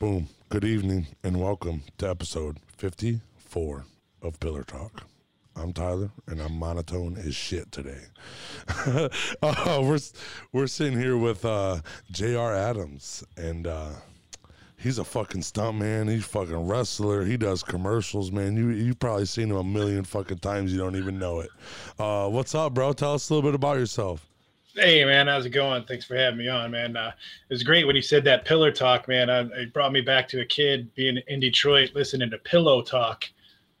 Boom. Good evening and welcome to episode 54 of Pillar Talk. I'm Tyler and I'm monotone as shit today. uh, we're we're sitting here with uh, J.R. Adams and uh, he's a fucking stunt man. He's fucking wrestler. He does commercials, man. You you've probably seen him a million fucking times. You don't even know it. Uh, what's up, bro? Tell us a little bit about yourself. Hey man, how's it going? Thanks for having me on, man. Uh, it was great when you said that pillar talk, man. Uh, it brought me back to a kid being in Detroit, listening to Pillow Talk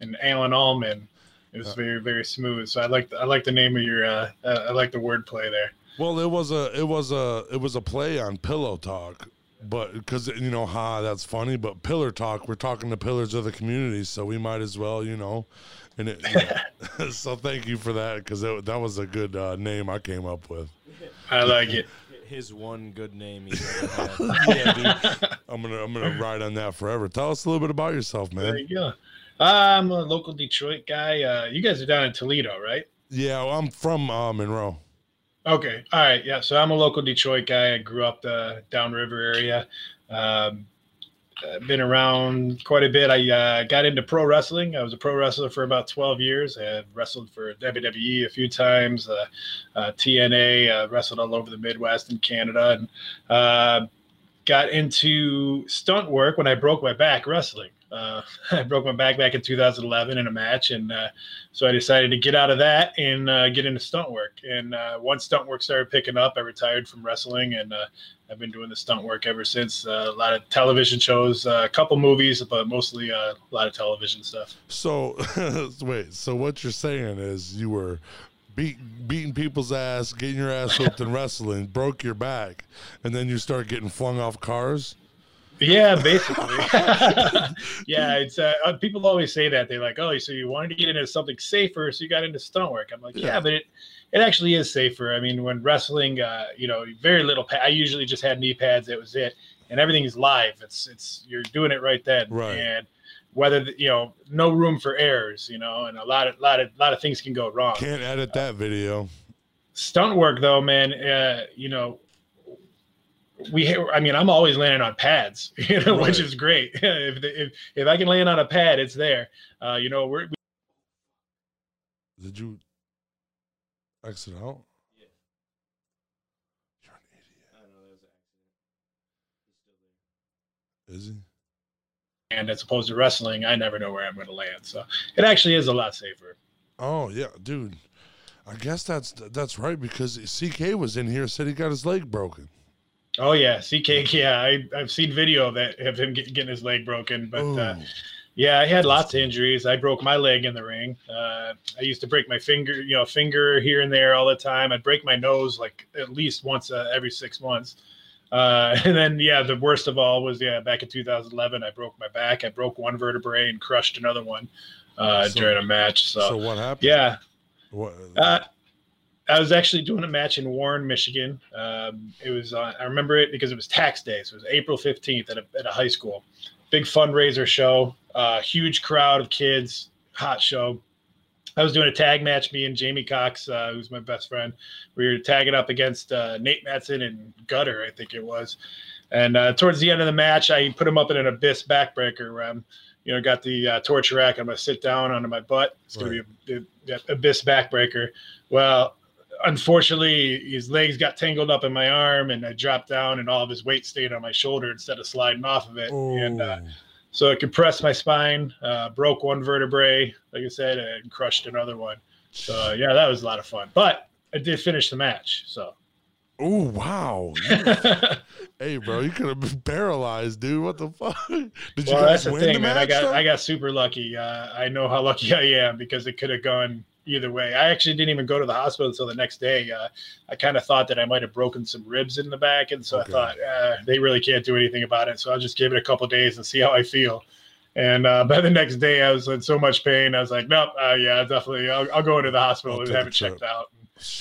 and Alan Almond. It was very, very smooth. So I like, I like the name of your, uh, uh, I like the wordplay there. Well, it was a, it was a, it was a play on Pillow Talk, but because you know, ha, that's funny. But Pillar Talk, we're talking to pillars of the community, so we might as well, you know, and it. You know, so thank you for that because that was a good uh, name I came up with. I like it. His one good name he's ever had. yeah, dude. I'm gonna I'm gonna ride on that forever. Tell us a little bit about yourself, man. There you go. I'm a local Detroit guy. Uh, you guys are down in Toledo, right? Yeah, well, I'm from uh, Monroe. Okay, all right, yeah. So I'm a local Detroit guy. I grew up the downriver area. Um, uh, been around quite a bit. I uh, got into pro wrestling. I was a pro wrestler for about 12 years. I wrestled for WWE a few times, uh, uh TNA, uh, wrestled all over the Midwest and Canada, and uh, got into stunt work when I broke my back wrestling. Uh, I broke my back back in 2011 in a match, and uh, so I decided to get out of that and uh, get into stunt work. And uh, once stunt work started picking up, I retired from wrestling, and uh, I've been doing the stunt work ever since. Uh, a lot of television shows, a couple movies, but mostly a lot of television stuff. So, wait. So what you're saying is you were beat, beating people's ass, getting your ass whipped in wrestling, broke your back, and then you start getting flung off cars. Yeah, basically. yeah, it's uh, uh, people always say that they're like, "Oh, so you wanted to get into something safer, so you got into stunt work." I'm like, "Yeah, yeah but it it actually is safer." I mean, when wrestling, uh, you know, very little. Pa- I usually just had knee pads. That was it, and everything is live. It's it's you're doing it right then, right. and whether you know, no room for errors, you know, and a lot of lot of lot of things can go wrong. Can't edit that video. Stunt work, though, man. Uh, you know, we i mean i'm always landing on pads you know right. which is great. If, if if i can land on a pad it's there. Uh you know we're we... did you exit out? Yeah. You're an idiot. I know that was an accident. He's still there is he? And as opposed to wrestling i never know where i'm going to land. So it actually is a lot safer. Oh yeah dude. I guess that's that's right because ck was in here said he got his leg broken Oh yeah, CK. Yeah, I I've seen video of that of him get, getting his leg broken, but uh, yeah, I had lots of injuries. I broke my leg in the ring. Uh, I used to break my finger, you know, finger here and there all the time. I'd break my nose like at least once uh, every six months. Uh, and then yeah, the worst of all was yeah, back in 2011, I broke my back. I broke one vertebrae and crushed another one uh, so, during a match. So, so what happened? Yeah. What? I was actually doing a match in Warren, Michigan. Um, it was uh, I remember it because it was tax day, so it was April fifteenth at a, at a high school. Big fundraiser show, uh, huge crowd of kids, hot show. I was doing a tag match. Me and Jamie Cox, uh, who's my best friend, we were tagging up against uh, Nate Matson and Gutter, I think it was. And uh, towards the end of the match, I put him up in an abyss backbreaker where I'm, you know, got the uh, torture rack. I'm gonna sit down onto my butt. It's gonna right. be a, a, abyss backbreaker. Well, unfortunately, his legs got tangled up in my arm, and I dropped down, and all of his weight stayed on my shoulder instead of sliding off of it. Ooh. And uh, so it compressed my spine, uh, broke one vertebrae, like I said, and crushed another one. So uh, yeah, that was a lot of fun. But I did finish the match. So. Oh wow! hey, bro, you could have been paralyzed, dude. What the fuck? Did you well, that's the thing, the man. I got though? I got super lucky. Uh, I know how lucky I am because it could have gone either way. I actually didn't even go to the hospital until the next day. Uh, I kind of thought that I might have broken some ribs in the back, and so okay. I thought uh, they really can't do anything about it. So I'll just give it a couple days and see how I feel. And uh, by the next day, I was in so much pain. I was like, nope, uh, yeah, definitely, I'll, I'll, go into the hospital I'll and have it checked out.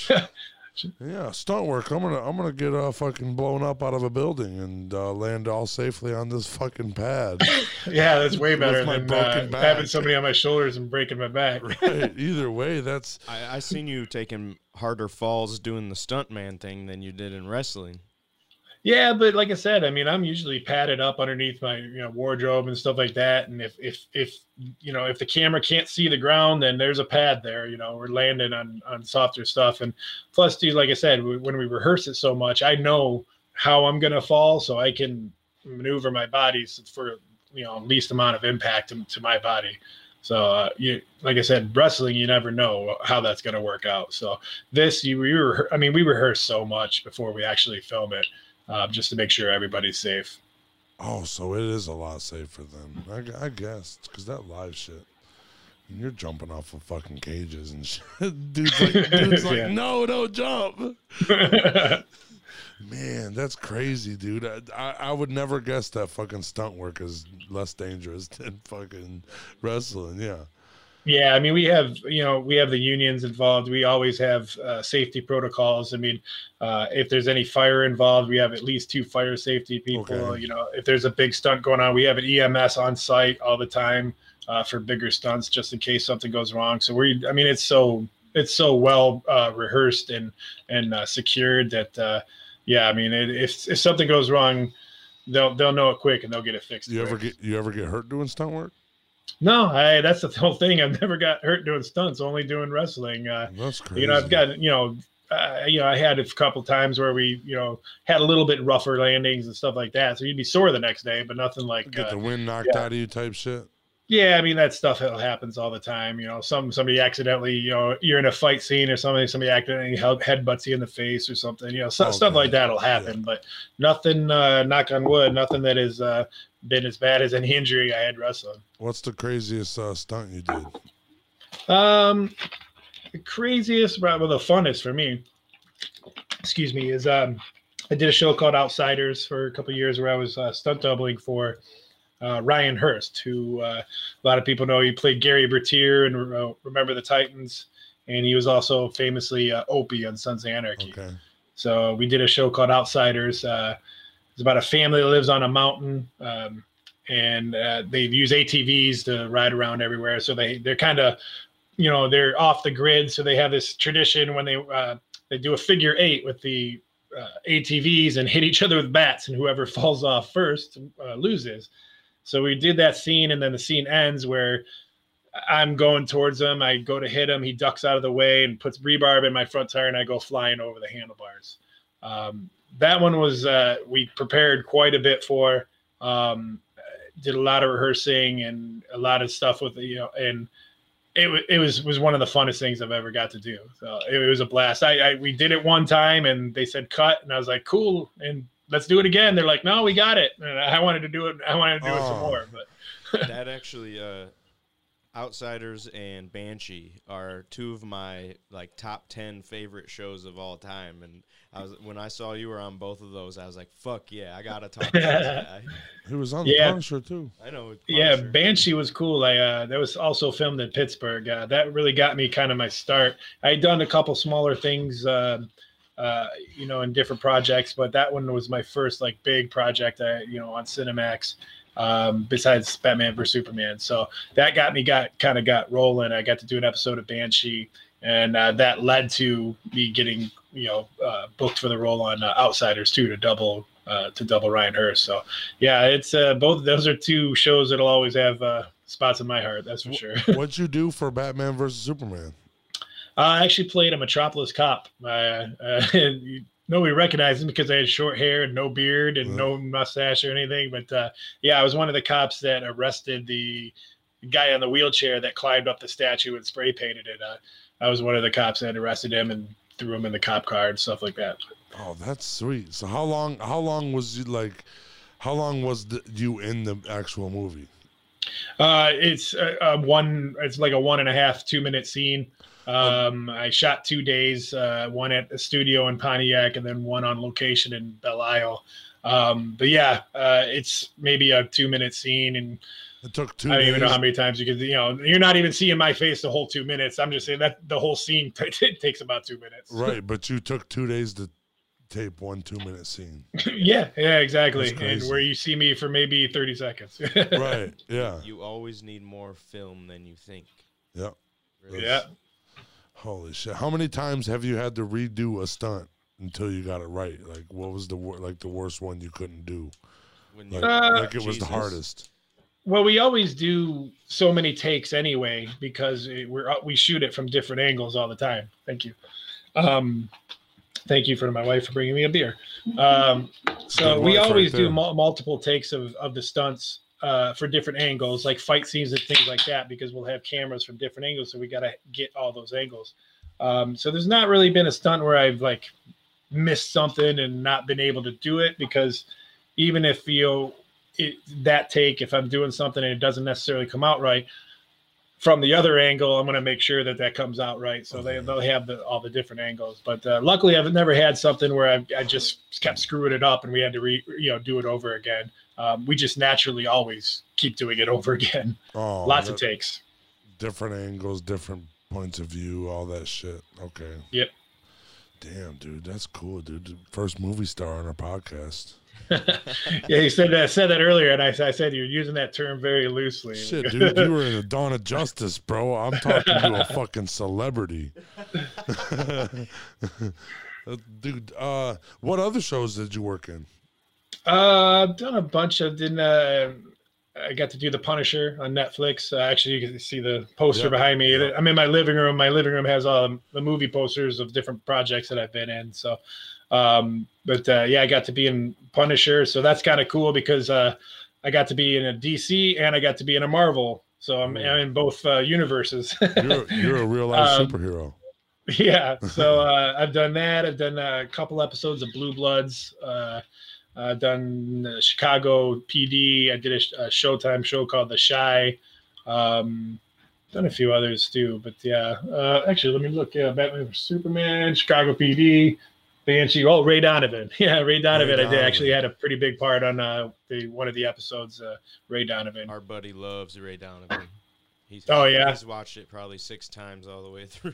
Yeah, stunt work. I'm gonna I'm gonna get uh, fucking blown up out of a building and uh, land all safely on this fucking pad. yeah, that's way better than uh, having somebody on my shoulders and breaking my back. right. Either way, that's. I, I seen you taking harder falls doing the stuntman thing than you did in wrestling. Yeah, but like I said, I mean, I'm usually padded up underneath my you know wardrobe and stuff like that. And if if if you know if the camera can't see the ground, then there's a pad there. You know, we're landing on on softer stuff. And plus, dude, like I said, we, when we rehearse it so much, I know how I'm gonna fall, so I can maneuver my body for you know least amount of impact to, to my body. So uh, you, like I said, wrestling, you never know how that's going to work out. So this, you, we were, I mean, we rehearse so much before we actually film it, uh, just to make sure everybody's safe. Oh, so it is a lot safer then. I, I guess because that live shit. You're jumping off of fucking cages and shit. dude's like, dude's like, Yeah. no, don't jump. Man, that's crazy, dude. I, I, I would never guess that fucking stunt work is less dangerous than fucking wrestling. Yeah. Yeah, I mean, we have you know we have the unions involved. We always have uh, safety protocols. I mean, uh, if there's any fire involved, we have at least two fire safety people. Okay. You know, if there's a big stunt going on, we have an EMS on site all the time uh, for bigger stunts, just in case something goes wrong. So we, I mean, it's so it's so well uh, rehearsed and and uh, secured that uh, yeah, I mean, it, if if something goes wrong, they'll they'll know it quick and they'll get it fixed. You ever get you ever get hurt doing stunt work? No, I that's the whole thing. I've never got hurt doing stunts, only doing wrestling. Uh, That's crazy. you know, I've got you know, uh, you know, I had a couple times where we you know had a little bit rougher landings and stuff like that. So you'd be sore the next day, but nothing like. get Uh, the wind knocked yeah. out of you type shit. yeah, I mean that stuff happens all the time. You know, some somebody accidentally, you know, you're in a fight scene or somebody somebody accidentally head- headbutts you in the face or something. You know, so, stuff like that'll happen, but nothing. Uh, knock on wood, nothing that is uh, been as bad as any injury I had wrestling. What's the craziest uh, stunt you did? Um, the craziest, probably the funnest for me, excuse me, is um, I did a show called Outsiders for a couple of years where I was uh, stunt doubling for uh, Ryan Hurst, who uh, a lot of people know he played Gary Bertier and uh, Remember the Titans, and he was also famously uh, Opie on Sons of Anarchy. Okay. So we did a show called Outsiders. It's about a family that lives on a mountain, um, and uh, they use ATVs to ride around everywhere. So they they're kind of, you know, they're off the grid. So they have this tradition when they uh, they do a figure eight with the uh, ATVs and hit each other with bats, and whoever falls off first uh, loses. So we did that scene, and then the scene ends where I'm going towards him. I go to hit him. He ducks out of the way and puts rebarb in my front tire, and I go flying over the handlebars. Um, that one was uh, we prepared quite a bit for. Um, did a lot of rehearsing and a lot of stuff with you know, and it, it was was one of the funnest things I've ever got to do. So it, was a blast. I, I we did it one time and they said cut, and I was like cool, and let's do it again. They're like, no, we got it. And I wanted to do it. I wanted to do it some Oh. more, but that actually uh outsiders and banshee are two of my like top 10 favorite shows of all time and i was when i saw you were on both of those i was like fuck yeah i gotta talk to this guy. He was on the Yeah. Punisher too. i know it's yeah banshee was cool. I uh that was also filmed in pittsburgh. Uh, that really got me kind of my start. I had done a couple smaller things uh, uh you know in different projects but that one was my first like big project i you know on cinemax um besides batman vs superman. So that got me got kind of got rolling. I got to do an episode of banshee and uh, that led to me getting you know uh, booked for the role on uh, outsiders too to double uh, to double ryan hurst so yeah, it's uh, both. Those are two shows that'll always have uh, spots in my heart. That's for sure. What'd you do for Batman versus Superman? I actually played a Metropolis cop. Uh, uh, you- nobody recognized him because I had short hair and no beard and no mustache or anything. But uh, yeah, I was one of the cops that arrested the guy on the wheelchair that climbed up the statue and spray painted it. Uh, I was one of the cops that arrested him and threw him in the cop car and stuff like that. Oh, that's sweet. So how long? How long was you like? How long was the, you in the actual movie? Uh, it's a, a one. It's like a one and a half, two minute scene. Um, I shot two days, uh, one at the studio in Pontiac, and then one on location in Belle Isle. Um, but yeah, uh, it's maybe a two minute scene, and It took two I don't days. even know how many times you could. You know, you're not even seeing my face the whole two minutes. I'm just saying that the whole scene t- takes about two minutes. right, but you took two days to tape one two minute scene. yeah, yeah, exactly. And where you see me for maybe 30 seconds. right. Yeah. you always need more film than you think Yeah. Really. Yeah. Holy shit! How many times have you had to redo a stunt? until you got it right? Like, what was the wor- like the worst one you couldn't do? When you, Like, Uh, like it was the hardest. Well, we always do so many takes anyway because it, we're we shoot it from different angles all the time. Thank you. Um, thank you for my wife for bringing me a beer. Um, so we wife right always do mul- multiple takes of of the stunts uh, for different angles, like fight scenes and things like that, because we'll have cameras from different angles, so we got to get all those angles. Um, so there's not really been a stunt where I've like missed something and not been able to do it because even if you know it, that take if i'm doing something and it doesn't necessarily come out right from the other angle i'm going to make sure that that comes out right so they, they'll have the, all the different angles but uh, luckily i've never had something where I've, i just kept screwing it up and we had to re, you know do it over again um, we just naturally always keep doing it over again Oh, lots of takes different angles, different points of view, all that shit. Okay. Yep. Damn, dude, that's cool, dude. First movie star on our podcast. yeah you said that said that earlier and I, I said you're using that term very loosely Shit, dude, you were in the dawn of justice, bro. I'm talking to a fucking celebrity. dude, uh, what other shows did you work in? Uh, I've done a bunch of didn't. Uh, I got to do the Punisher on Netflix. Uh, actually, you can see the poster Yeah, behind me. yeah. I'm in my living room. My living room has all the movie posters of different projects that I've been in. So, um, but uh, yeah, I got to be in Punisher. So that's kind of cool because uh, I got to be in a DC and I got to be in a Marvel. So I'm. I'm in both uh, universes. You're, you're a real life Um, superhero. yeah so uh, i've done that i've done a couple episodes of blue bloods uh, i've done uh, chicago pd i did a, a showtime show called the Chi um, done a few others too but yeah uh, actually let me look yeah batman superman chicago pd banshee oh ray donovan yeah ray donovan i did actually had a pretty big part on uh, the one of the episodes uh, ray donovan Our buddy loves Ray Donovan. He's, Oh, yeah? he's watched it probably six times all the way through.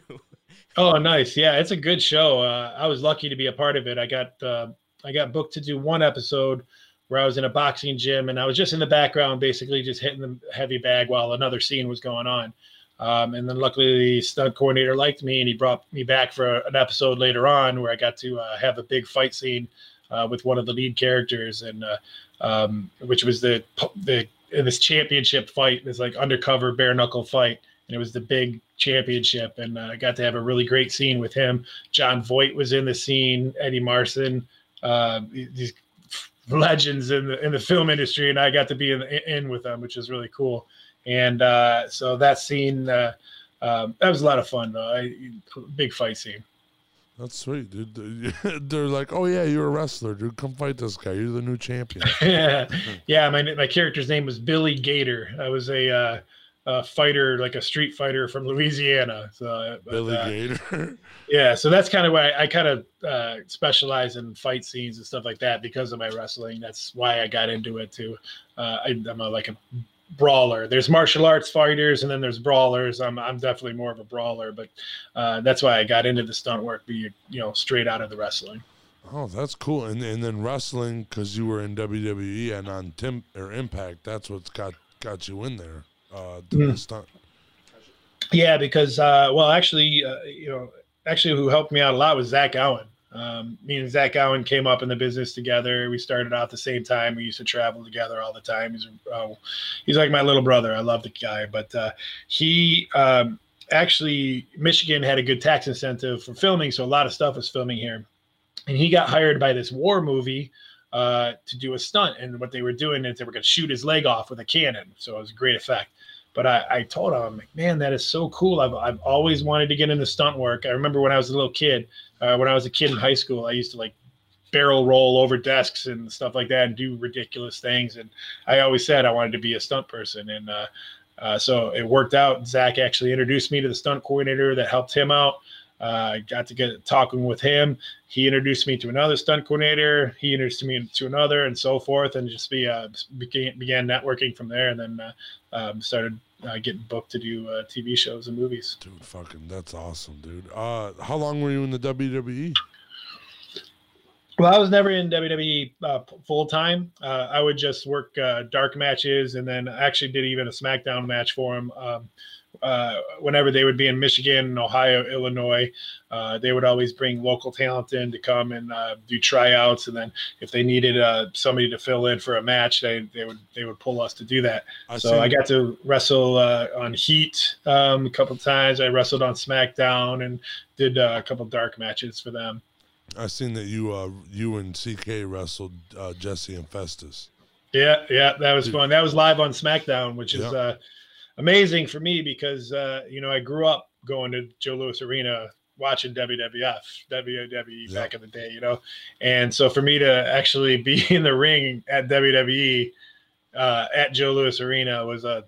Oh, nice. Yeah, it's a good show. Uh, I was lucky to be a part of it. I got uh, I got booked to do one episode where I was in a boxing gym and I was just in the background, basically just hitting the heavy bag while another scene was going on. Um, and then luckily the stunt coordinator liked me and he brought me back for an episode later on where I got to uh, have a big fight scene uh, with one of the lead characters and uh, um, which was the the this championship fight, this like undercover bare knuckle fight and it was the big championship and uh, I got to have a really great scene with him. Jon Voight was in the scene, Eddie Marsan, uh, these legends in the in the film industry, and I got to be in in with them, which is really cool. And uh, so that scene uh, um, that was a lot of fun. Though. I, big fight scene. That's sweet, dude. They're like, oh yeah, you're a wrestler, dude. Come fight this guy. You're the new champion. yeah, yeah. My my character's name was Billy Gator. I was a, uh, a fighter, like a street fighter from Louisiana. So uh, Billy uh, Gator. Yeah, so that's kind of why I, kind of uh, specialize in fight scenes and stuff like that because of my wrestling. That's why I got into it too. Uh, I, I'm a, like a brawler. There's martial arts fighters and then there's brawlers. I'm I'm definitely more of a brawler, but uh, that's why I got into the stunt work, be you know straight out of the wrestling. oh, that's cool. And and then wrestling because you were in WWE and on Tim or Impact. That's what's got got you in there. Uh, doing Mm. the stunt. Yeah, because uh, well, actually, uh, you know, actually, who helped me out a lot was Zach Allen. Um, me and Zach Allen came up in the business together. We started out the same time. We used to travel together all the time. He's uh, he's like my little brother. I love the guy, but uh, he um, actually Michigan had a good tax incentive for filming, so a lot of stuff was filming here. And he got hired by this war movie uh, to do a stunt. And what they were doing is they were going to shoot his leg off with a cannon. So it was a great effect. But I, I told him, I'm like, man, that is so cool. I've, I've always wanted to get into stunt work. I remember when I was a little kid, uh, when I was a kid in high school, I used to like barrel roll over desks and stuff like that and do ridiculous things. And I always said I wanted to be a stunt person. And uh, uh, so it worked out. Zach actually introduced me to the stunt coordinator that helped him out. Uh, I got to get talking with him. He introduced me to another stunt coordinator. He introduced me to another, and so forth, and just be uh, began began networking from there, and then uh, um, started uh, getting booked to do uh, TV shows and movies. Dude, fucking, that's awesome, dude. Uh, how long were you in the WWE? Well, I was never in WWE uh, full time. Uh, I would just work uh, dark matches, and then I actually did even a SmackDown match for him Um, uh, whenever they would be in Michigan, Ohio, Illinois, uh, they would always bring local talent in to come and uh, do tryouts. And then if they needed uh, somebody to fill in for a match, they, they would they would pull us to do that. I so I got to wrestle uh, on Heat um, a couple times. I wrestled on SmackDown and did uh, a couple dark matches for them. I seen that you uh you and CK wrestled uh, Jesse and Festus. Yeah, yeah, that was Dude. fun. That was live on SmackDown, which is Yeah. Amazing for me because uh, you know I grew up going to Joe Louis Arena watching WWF, WWE Yeah. back in the day, you know, and so for me to actually be in the ring at WWE uh, at Joe Louis Arena was a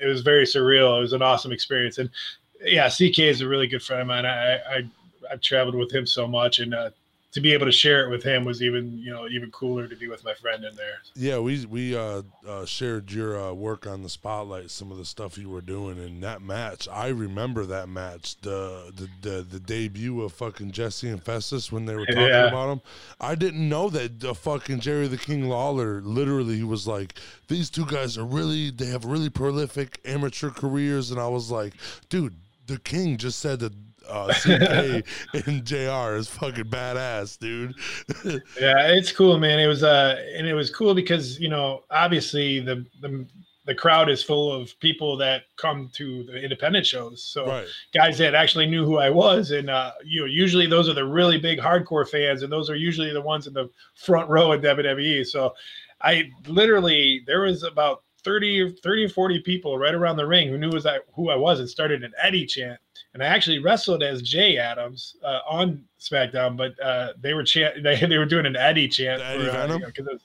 it was very surreal. It was an awesome experience, and yeah, CK is a really good friend of mine. I I I've traveled with him so much, and uh, to be able to share it with him was even you know even cooler to be with my friend in there. Yeah, we we uh, uh, shared your uh, work on the spotlight, some of the stuff you were doing in that match. I remember that match, the the the, the debut of fucking Jesse and Festus when they were talking Yeah. about him. I didn't know that the fucking Jerry the King Lawler literally was like, these two guys are really they have really prolific amateur careers, and I was like, dude, the King just said that. Uh, CK and JR is fucking badass, dude. Yeah, it's cool, man. It was uh and it was cool because, you know, obviously the the the crowd is full of people that come to the independent shows. So right. guys that actually knew who I was and uh you know, usually those are the really big hardcore fans and those are usually the ones in the front row at WWE. So I literally there was about 30 30 or 40 people right around the ring who knew was I, who I was and started an Eddie chant. And I actually wrestled as Jay Adams uh, on SmackDown, but uh, they were chant they, they were doing an Eddie chant The Eddie for, uh, Venom? you know, 'cause it was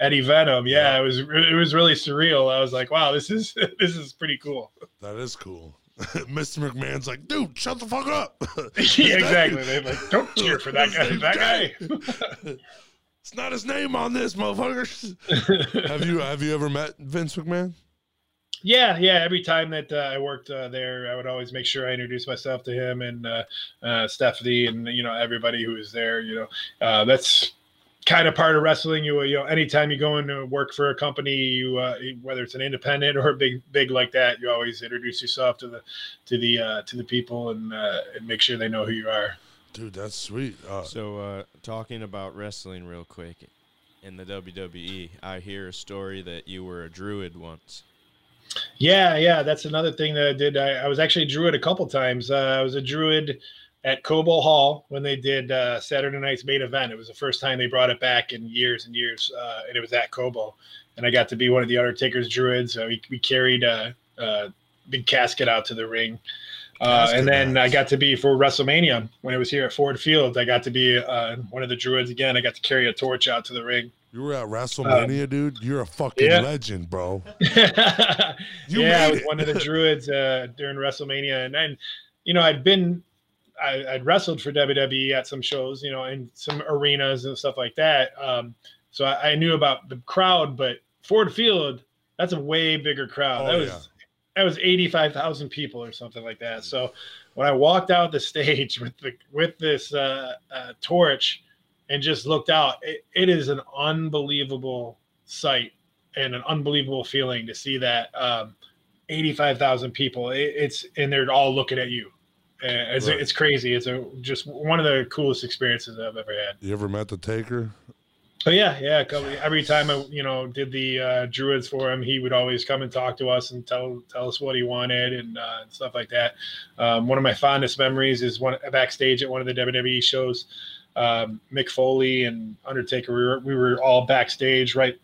Eddie Venom. Yeah, Yeah. it was it was really surreal. I was like, wow, this is this is pretty cool. That is cool. Mr. McMahon's like, dude, shut the fuck up. yeah, exactly. They're like, don't cheer for that guy. That guy. It's not his name on this, motherfuckers. have you have you ever met Vince McMahon? Yeah, yeah. Every time that uh, I worked uh, there, I would always make sure I introduced myself to him and uh, uh, Stephanie and you know everybody who was there. You know, uh, that's kind of part of wrestling. You you know, anytime you go into work for a company, you uh, whether it's an independent or a big big like that, you always introduce yourself to the to the uh, to the people and uh, and make sure they know who you are. Dude, that's sweet. Uh, So, uh, talking about wrestling real quick, in the WWE, I hear a story that you were a druid once. Yeah, yeah, that's another thing that I did. I, I was actually a druid a couple times. Uh, I was a druid at Cobo Hall when they did uh, Saturday night's main event. It was the first time they brought it back in years and years, uh, and it was at Cobo. And I got to be one of the Undertaker's druids. Uh, we, we carried a, a big casket out to the ring. Uh, and then. I got to be for WrestleMania when it was here at Ford Field. I got to be uh, one of the druids again. I got to carry a torch out to the ring. You were at WrestleMania, dude. You're a fucking yeah. legend, bro. yeah, I was it. one of the druids uh, during WrestleMania, and then, you know, I'd been, I, I'd wrestled for WWE at some shows, you know, in some arenas and stuff like that. Um, so I, I knew about the crowd, but Ford Field, that's a way bigger crowd. Oh, that was yeah. that was eighty five thousand people or something like that. So when I walked out the stage with the with this uh, uh, torch and just looked out, it, it is an unbelievable sight and an unbelievable feeling to see that um, 85,000 people. It, it's and they're all looking at you. It's, Right. it's crazy. It's a just one of the coolest experiences I've ever had. You ever met the Taker? Oh yeah, yeah. Every time I, you know, did the uh, druids for him, he would always come and talk to us and tell tell us what he wanted and, uh, and stuff like that. Um, one of my fondest memories is one backstage at one of the WWE shows. Um, Mick Foley and Undertaker, we were, we were all backstage right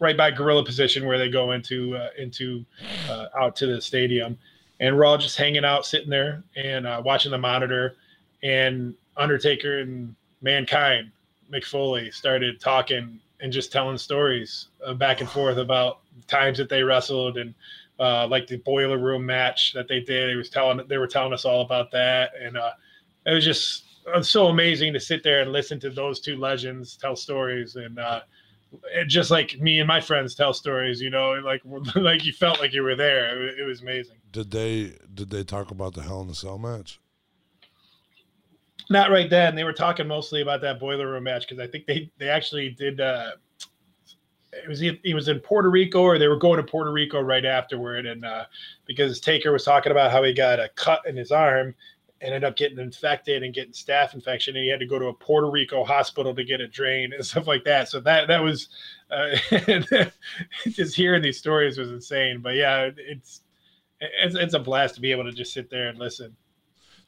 right by gorilla position where they go into uh, into uh, out to the stadium, and we're all just hanging out, sitting there and uh, watching the monitor, and Undertaker and Mankind, Mick Foley started talking and just telling stories uh, back and forth about times that they wrestled and uh, like the boiler room match that they did. He was telling they were telling us all about that, and uh, it was just so amazing to sit there and listen to those two legends tell stories and. Uh, it just like me and my friends tell stories, you know, like like you felt like you were there. It, it was amazing. Did they did they talk about the Hell in a Cell match? not right then. They were talking mostly about that boiler room match because I think they they actually did. Uh, it was he was in Puerto Rico or they were going to Puerto Rico right afterward, and uh, because Taker was talking about how he got a cut in his arm, ended up getting infected and getting staph infection, and he had to go to a Puerto Rico hospital to get it drained and stuff like that. So that that was uh, just hearing these stories was insane. But yeah, it's it's it's a blast to be able to just sit there and listen.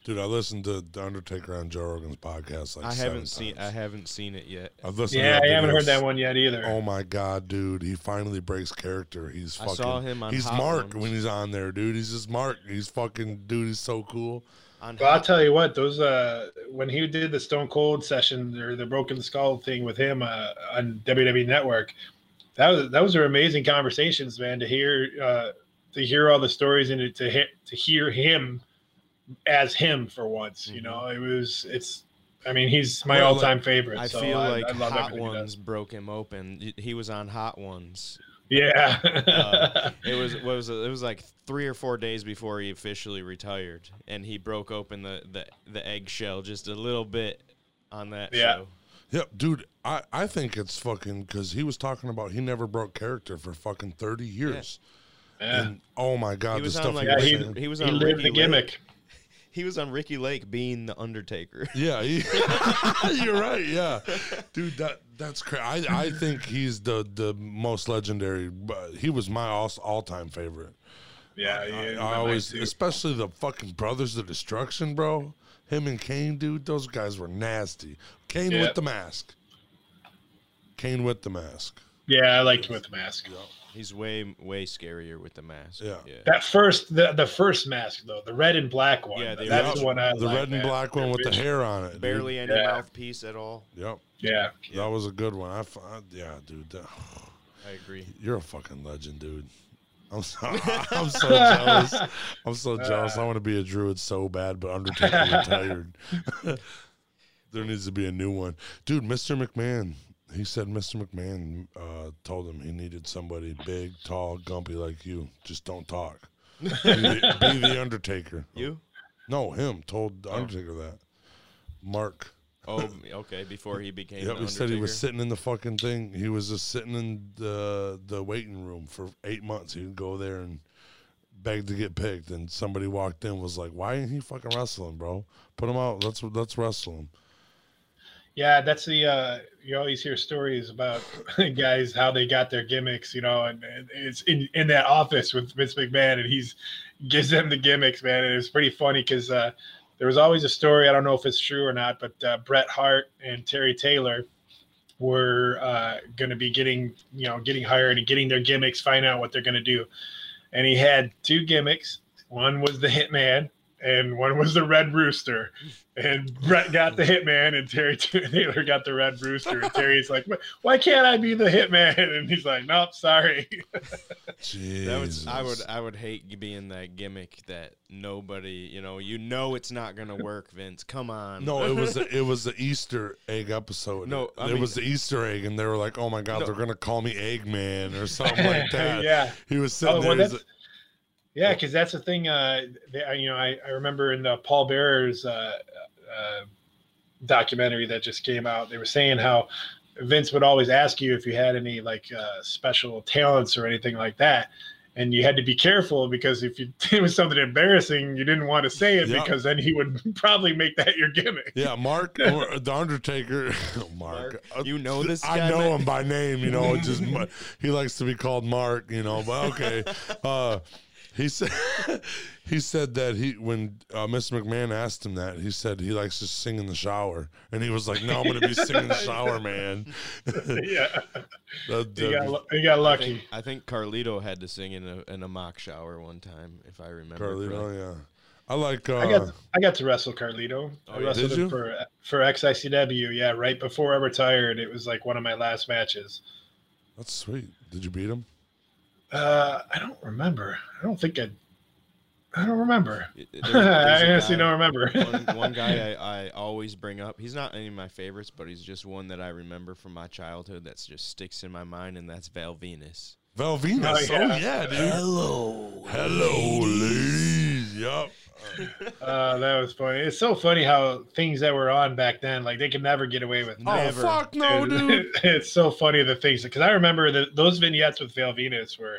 Dude, I listened to The Undertaker on Joe Rogan's podcast. Like I seven haven't seen. I haven't seen it yet. I've listened. Yeah, to I haven't heard that one yet either. Oh my god, dude! He finally breaks character. He's I fucking. saw him on he's Hot Mark Ones. when he's on there, dude. He's just Mark. He's fucking dude. He's so cool. On Well, I'll tell you what, those uh when he did the Stone Cold session or the Broken Skull thing with him uh, on WWE Network, that was that was their amazing conversations, man. To hear uh to hear all the stories and to hit to hear him as him for once, you Mhm. know, it was it's. I mean, he's my Well, all-time favorite. I so feel I, like I love Hot everything he does. Ones broke him open. He was on Hot Ones. Yeah, Uh, It was what was it? it was like three or four days before he officially retired, and he broke open the the, the eggshell just a little bit on that Yeah. show. Yep, dude. I I think it's fucking because he was talking about he never broke character for fucking thirty years. yeah. And oh my god, He the was stuff on like he Yeah, was he- he was he lived Ricki the Lake. Gimmick. He was on Ricki Lake being the Undertaker. Yeah, he, you're right. Yeah, dude, that that's crazy. I I think he's the the most legendary. But he was my all all time favorite. Yeah, I, yeah, I mine always, too. especially the fucking Brothers of Destruction, bro. Him and Kane, dude, those guys were nasty. Kane Yeah. with the mask. Kane with the mask. yeah, I liked him with the mask. He's way way scarier with the mask. Yeah. yeah. That first, the, the first mask though, the red and black one. Yeah, that's were- the one I the like, red and man. black one with the hair on it. dude. Barely any Yeah. mouthpiece at all. Yep. Yeah, That was a good one. I, f- I- yeah, dude. that- I agree. You're a fucking legend, dude. I'm so, I'm so jealous. I'm so uh. jealous. I want to be a druid so bad, but Undertaker retired. there needs to be a new one, dude. Mr. McMahon. He said Mr. McMahon uh, told him he needed somebody big, tall, gumpy like you. Just don't talk. Be the, be the Undertaker. You? No, him told the Undertaker that. Mark. Oh, okay. Before he became. Yep, he said he was sitting in the fucking thing. He was just sitting in the the waiting room for eight months. He'd go there and beg to get picked, and somebody walked in was like, "Why ain't he fucking wrestling, bro? Put him out. Let's let's wrestle him." Yeah. That's the uh, you always hear stories about guys how they got their gimmicks, you know, and, and it's in in that office with Vince McMahon, and he's gives them the gimmicks, man. And it's pretty funny because uh, there was always a story. I don't know if it's true or not, but uh, Bret Hart and Terry Taylor were uh, going to be getting you know getting hired and getting their gimmicks, find out what they're going to do. And he had two gimmicks. One was the Hitman, and one was the Red Rooster. And Bret got the Hitman, and Terry Taylor got the Red Rooster. And Terry's like, "Why can't I be the Hitman?" And he's like, "Nope, sorry." That would I would I would hate being that gimmick that nobody you know you know it's not gonna work Vince come on No, it was the, it was the Easter egg episode. No, I it mean- was the Easter egg, and they were like, "Oh my god, No. they're gonna call me Eggman or something like that." yeah. He was oh, sitting Oh, there. well, he's that's, yeah, because that's the thing. Uh, they, you know, I, I remember in the Paul Bearer's uh, uh, documentary that just came out, they were saying how Vince would always ask you if you had any like uh, special talents or anything like that. And you had to be careful because if you it was something embarrassing, you didn't want to say it Yeah. because then he would probably make that your gimmick. Yeah, Mark, or the Undertaker. Mark, Mark, Uh, you know this I guy, know man? him by name. You know, just he likes to be called Mark. You know, but okay. Uh, he said he said that he when uh, Mr. McMahon asked him that he said he likes to sing in the shower, and he was like, "No, I'm going to be singing in the shower, man." yeah, That- he got, he got I lucky. think, I think Carlito had to sing in a in a mock shower one time if I remember Carlito, correctly. yeah. I like. Uh, I got I got to wrestle Carlito. Oh, I yeah. wrestled Did him for for XICW. Yeah, right before I retired, it was like one of my last matches. that's sweet. Did you beat him? Uh, I don't remember. I don't think I. I don't remember. It- it- there's- there's I a honestly guy- don't remember. one, one guy I, I always bring up. He's not any of my favorites, but he's just one that I remember from my childhood that's just sticks in my mind, and that's Val Venis. Val Venis. Oh, Oh yeah. yeah, dude. Hello, Hello, ladies. Yup. Uh, that was funny. It's so funny how things that were on back then, like they could never get away with. Oh Never. fuck no, dude. it's so funny the things because I remember that those vignettes with Val Venis were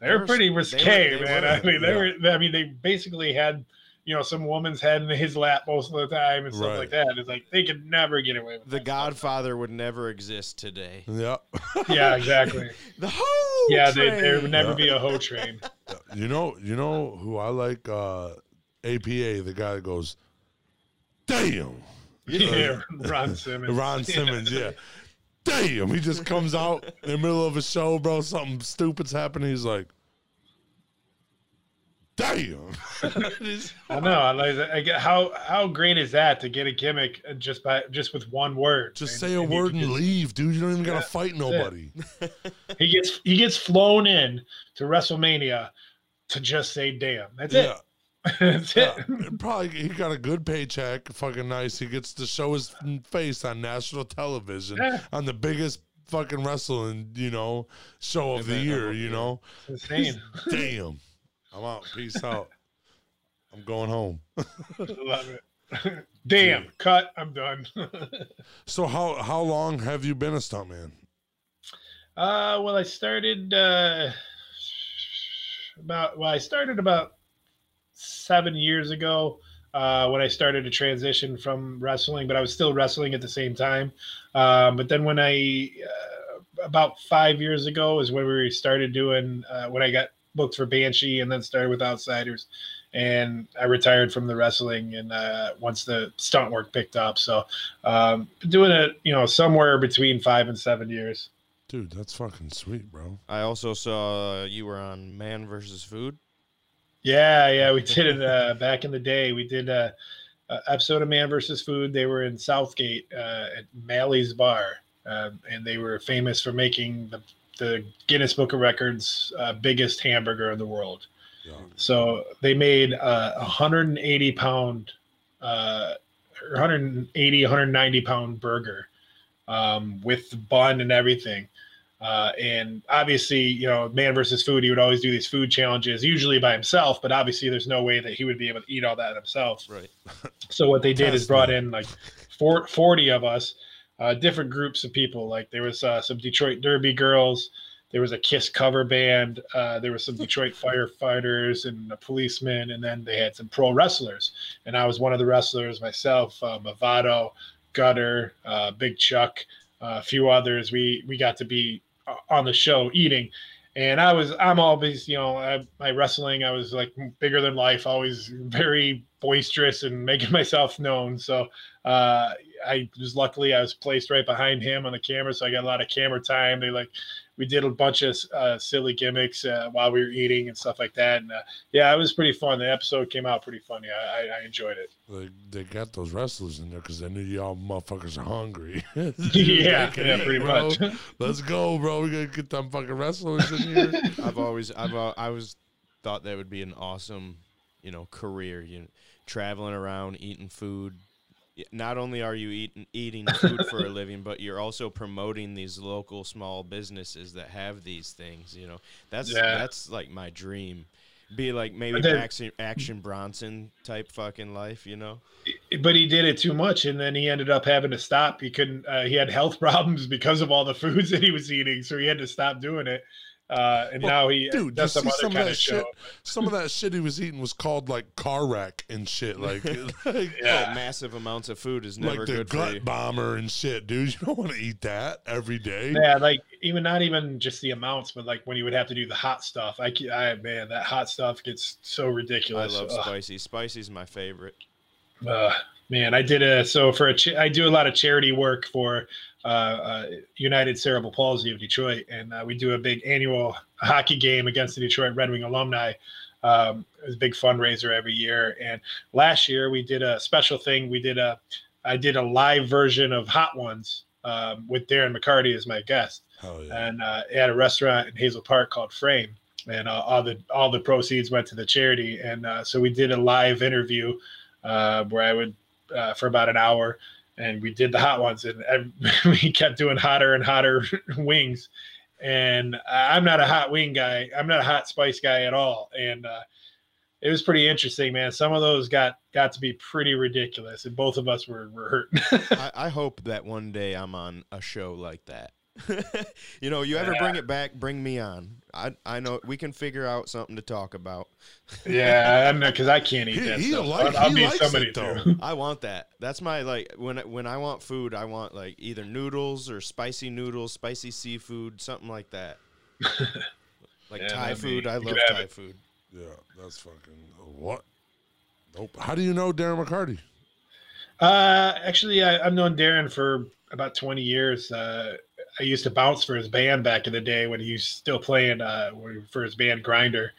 they They were were- pretty they were- risque, they man. were, I mean, they yeah. were. I mean, they basically had you know some woman's head in his lap most of the time and stuff Right. like that. It's like they could never get away with The that Godfather would never exist today. Yeah. Yeah, exactly. The whole yeah, they, there would never Yeah. be a hoe train. You know, you know who I like? Uh, APA, the guy that goes, "Damn." yeah, uh, Ron Simmons. Ron Simmons, yeah. Damn, he just comes out in the middle of a show, bro. Something stupid's happening. He's like, "Damn." I know. I like that. I get, how how great is that to get a gimmick just by just with one word? Just say a and word and gets- leave, dude. You don't even gotta fight nobody. He gets he gets flown in to WrestleMania to just say damn. That's Yeah. it. That's Yeah, it. and probably he got a good paycheck. Fucking nice. He gets to show his face on national television Yeah. on the biggest fucking wrestling, you know, show of the year. You know, Insane. damn. I'm out. Peace out. I'm going home. Love it. Damn. Cut. I'm done. So how how long have you been a stuntman? uh well I started uh about well I started about seven years ago. Uh, when I started to transition from wrestling, but I was still wrestling at the same time. Um, but then when I, uh, about five years ago, is when we started doing, uh, when I got booked for Banshee and then started with Outsiders. And I retired from the wrestling and uh, once the stunt work picked up. So um, doing it, you know, somewhere between five and seven years. Dude, that's fucking sweet, bro. I also saw you were on Man versus Food. Yeah, yeah, we did it uh, back in the day. We did a, a episode of Man versus Food. They were in Southgate uh, at Mallie's Bar, um, and they were famous for making the the Guinness Book of Records uh, biggest hamburger in the world. Yeah. So they made uh, a 180 pound, uh, 180, 190 pound burger um, with the bun and everything. Uh, and obviously, you know, man versus food, he would always do these food challenges, usually by himself. But obviously, there's no way that he would be able to eat all that himself. Right. So what they did is brought me. in like four, 40 of us, uh, different groups of people. Like there was uh, some Detroit Derby girls, there was a Kiss cover band, uh, there was some Detroit firefighters and a policeman, and then they had some pro wrestlers. And I was one of the wrestlers myself, uh, Movado, Gutter, uh, Big Chuck, uh, a few others. We we got to be on the show eating. And I was, I'm always, you know, I, my wrestling, I was like bigger than life, always very boisterous and making myself known. So uh, I was luckily I was placed right behind him on the camera, so I got a lot of camera time. They like we did a bunch of uh, silly gimmicks uh, while we were eating and stuff like that. And uh, yeah, it was pretty fun. The episode came out pretty funny. I, I, I enjoyed it. They, they got those wrestlers in there because they knew y'all motherfuckers are hungry. yeah, They yeah, pretty bro. much. Let's go, bro. We gotta get them fucking wrestlers in here. I've always I've al- I was thought that would be an awesome, you know, career. You know, traveling around eating food. Not only are you eating eating food for a living, but you're also promoting these local small businesses that have these things. You know, that's Yeah. that's like my dream. Be like maybe then- action, action Bronson type fucking life. You know, but he did it too much, and then he ended up having to stop. He couldn't. Uh, he had health problems because of all the foods that he was eating, so he had to stop doing it. Uh, and Well, now he Dude, does some other some of kind that of shit. show. Some of that shit he was eating was called like car wreck and shit. Like, like, Yeah. oh, massive amounts of food is never like the good for you. gut bomber and shit, dude. You don't want to eat that every day. Yeah, like even not even just the amounts, but like when you would have to do the hot stuff. I, ca- I man, that hot stuff gets so ridiculous. I love Ugh. spicy. Spicy's my favorite. Uh, man, I did a so for a cha- I do a lot of charity work for United Cerebral Palsy of Detroit, and uh, we do a big annual hockey game against the Detroit Red Wing alumni. Um, it's a big fundraiser every year, and last year we did a special thing. We did a I did a live version of Hot Ones um, with Darren McCarty as my guest Hell yeah. and uh, at a restaurant in Hazel Park called Frame, and uh, all the all the proceeds went to the charity. And uh, so we did a live interview uh, where I would uh, for about an hour, and we did the hot ones, and we kept doing hotter and hotter wings. And I'm not a hot wing guy. I'm not a hot spice guy at all. And uh, it was pretty interesting, man. Some of those got got to be pretty ridiculous, and both of us were were hurt. I, I hope that one day I'm on a show like that. you know, you ever bring it back, bring me on. I I know we can figure out something to talk about. yeah, I know because I can't eat He- that he stuff. like- I'll, I'll he likes somebody it, though. too. I want that. That's my like when I- when I want food, I want like either noodles or spicy noodles, spicy seafood, something like that. Like Yeah, Thai that'd be- food, I love Thai it. food. Yeah, that's fucking what? Nope. How do you know Darren McCarty? Uh, actually, I, I've known Darren for about 20 years. Uh, I used to bounce for his band back in the day when he was still playing uh, for his band Grinder.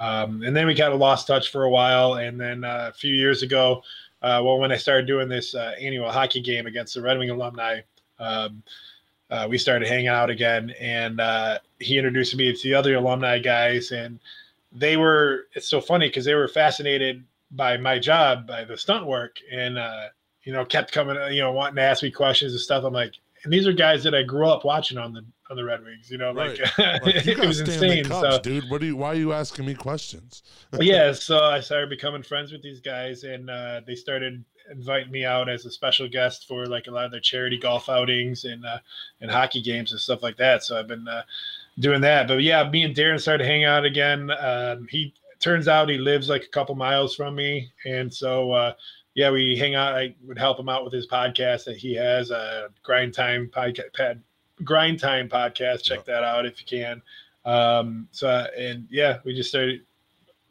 Um, and then we kind of lost touch for a while. And then uh, a few years ago, uh, well, when I started doing this uh, annual hockey game against the Red Wing alumni, um, uh, we started hanging out again. And uh, he introduced me to the other alumni guys. And they were, it's so funny because they were fascinated by my job, by the stunt work. And, you know, kept coming, you know, wanting to ask me questions and stuff. I'm like, and these are guys that I grew up watching on the on the Red Wings. You know, like, Like, you it was stay in the insane. cups, So dude. What do you? Why are you asking me questions? yeah, so I started becoming friends with these guys, and uh, they started inviting me out as a special guest for like a lot of their charity golf outings and uh, and hockey games and stuff like that. So I've been uh, doing that. But yeah, me and Darren started hanging out again. Um, he turns out he lives like a couple miles from me, and so uh, yeah, we hang out. I would help him out with his podcast that he has, a Grind Time podcast. Pad, Grind Time podcast. Check that out if you can. Um, so and yeah, we just started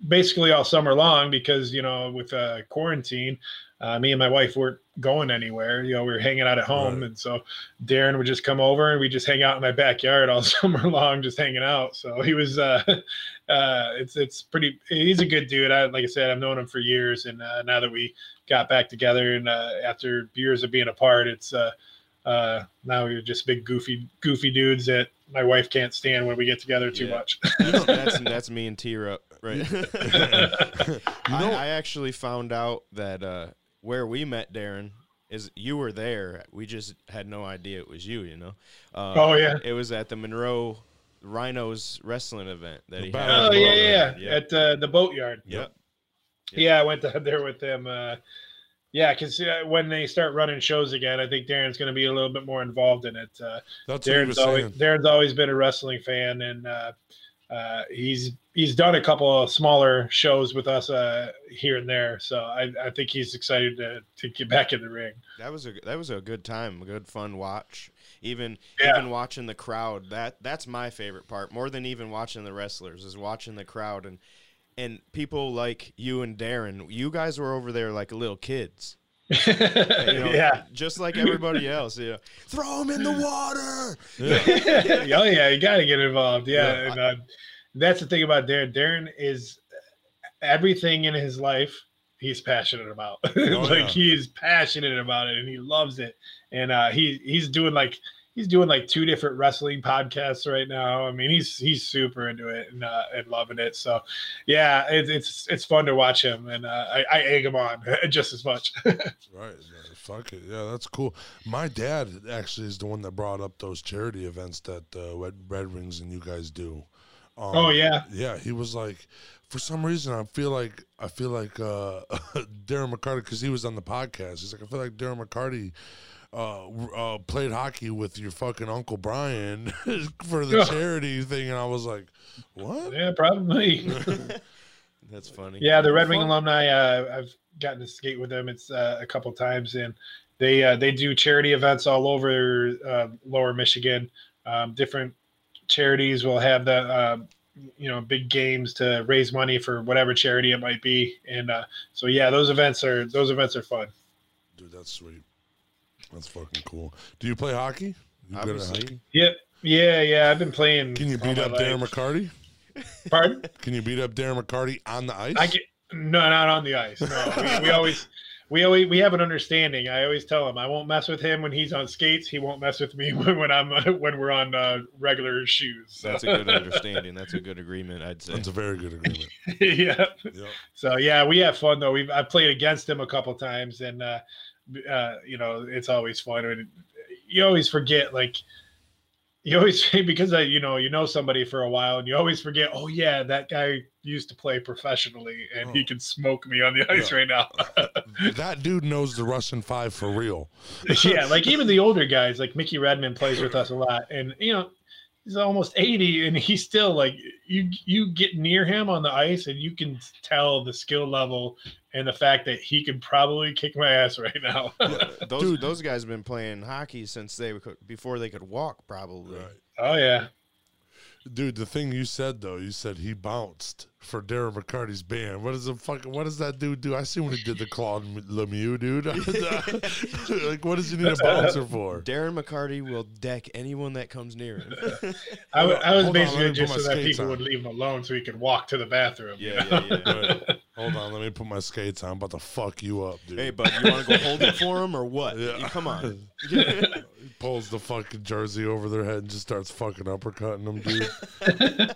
basically all summer long because you know with uh, quarantine, uh, me and my wife weren't going anywhere. You know, we were hanging out at home, Right. and so Darren would just come over and we just hang out in my backyard all summer long, just hanging out. So he was, uh, uh, it's it's pretty. He's a good dude. I like I said, I've known him for years, and uh, now that we got back together and uh, after years of being apart, it's uh, uh, now we're just big goofy goofy dudes that my wife can't stand when we get together too Yeah. much. That's, that's that's me and T up, right? You I, know, I actually found out that uh, where we met Darren is you were there. We just had no idea it was you. You know. Uh, Oh, yeah. It was at the Monroe Rhinos wrestling event that The he battle had. Oh of yeah, yeah, yeah. At uh, the boatyard. Yep. Yeah, I went down there with them. Uh, yeah, because uh, when they start running shows again, I think Darren's going to be a little bit more involved in it. Uh, that's what he was Darren's always saying. Darren's always been a wrestling fan, and uh, uh, he's he's done a couple of smaller shows with us uh, here and there. So I, I think he's excited to, to get back in the ring. That was a that was a good time, a good fun watch. Even Yeah. even watching the crowd, that that's my favorite part. More than even watching the wrestlers is watching the crowd and and people like you and Darren. You guys were over there like little kids. You know, yeah. just like everybody else. Know, throw them in the water. oh yeah, you got to get involved. Yeah, Yeah. and uh, that's the thing about Darren. Darren is everything in his life he's passionate about. like Oh, yeah. he is passionate about it and he loves it. And uh, he he's doing like he's doing like two different wrestling podcasts right now. I mean, he's he's super into it and uh, and loving it. So yeah, it's it's it's fun to watch him, and uh, I, I egg him on just as much. Right. Fuck it. Yeah, that's cool. My dad actually is the one that brought up those charity events that uh, Red, Red Wings and you guys do. Um, Oh, yeah? Yeah, he was like, for some reason, I feel like I feel like uh, Darren McCarty because he was on the podcast. He's like, I feel like Darren McCarty. Uh, uh, played hockey with your fucking uncle Brian for the charity thing, and I was like, "What?" yeah, probably. That's funny. Yeah, the Red Wing alumni. Uh, I've gotten to skate with them. It's uh, a couple times, and they uh, they do charity events all over uh, Lower Michigan. Um, different charities will have the uh, you know big games to raise money for whatever charity it might be, and uh, so yeah, those events are those events are fun. Dude, that's sweet. That's fucking cool. Do you play hockey? You good at Obviously. hockey? Yep. Yeah, yeah. I've been playing. Can you beat my up Darren. McCarty? Pardon? Can you beat up Darren McCarty on the ice? I get no, not on the ice. No, we, we always, we always, we have an understanding. I always tell him I won't mess with him when he's on skates. He won't mess with me when, when I'm when we're on uh, regular shoes. So, That's a good understanding. That's a good agreement, I'd say. That's a very good agreement. yeah. Yep. So yeah, we have fun though. We've I played against him a couple times, and uh, uh, you know it's always fun. And you always forget like you always because I, you know you know somebody for a while and you always forget oh yeah that guy used to play professionally and he Oh. can smoke me on the ice Yeah. right now that dude knows the Russian five for real. yeah like even the older guys like mickey redmond plays with us a lot and you know he's almost 80 and he's still like you you get near him on the ice and you can tell the skill level and the fact that he could probably kick my ass right now those Dude. those guys have been playing hockey since they could before they could walk, probably. oh yeah Dude, the thing you said though, you said he bounced for Darren McCarty's band. What does the fucking what does that dude do? I see when he did the Claude Lemieux, dude. like, what does he need a bouncer for? Darren McCarty will deck anyone that comes near him. I, I was Hold basically me put just my so that people on. would leave him alone so he could walk to the bathroom. you Yeah, know? yeah, yeah. Right. Hold on, let me put my skates on. I'm about to fuck you up, dude. hey, bud, you want to go hold it for him or what? Yeah. You- Come on. he pulls the fucking jersey over their head and just starts fucking uppercutting them, dude.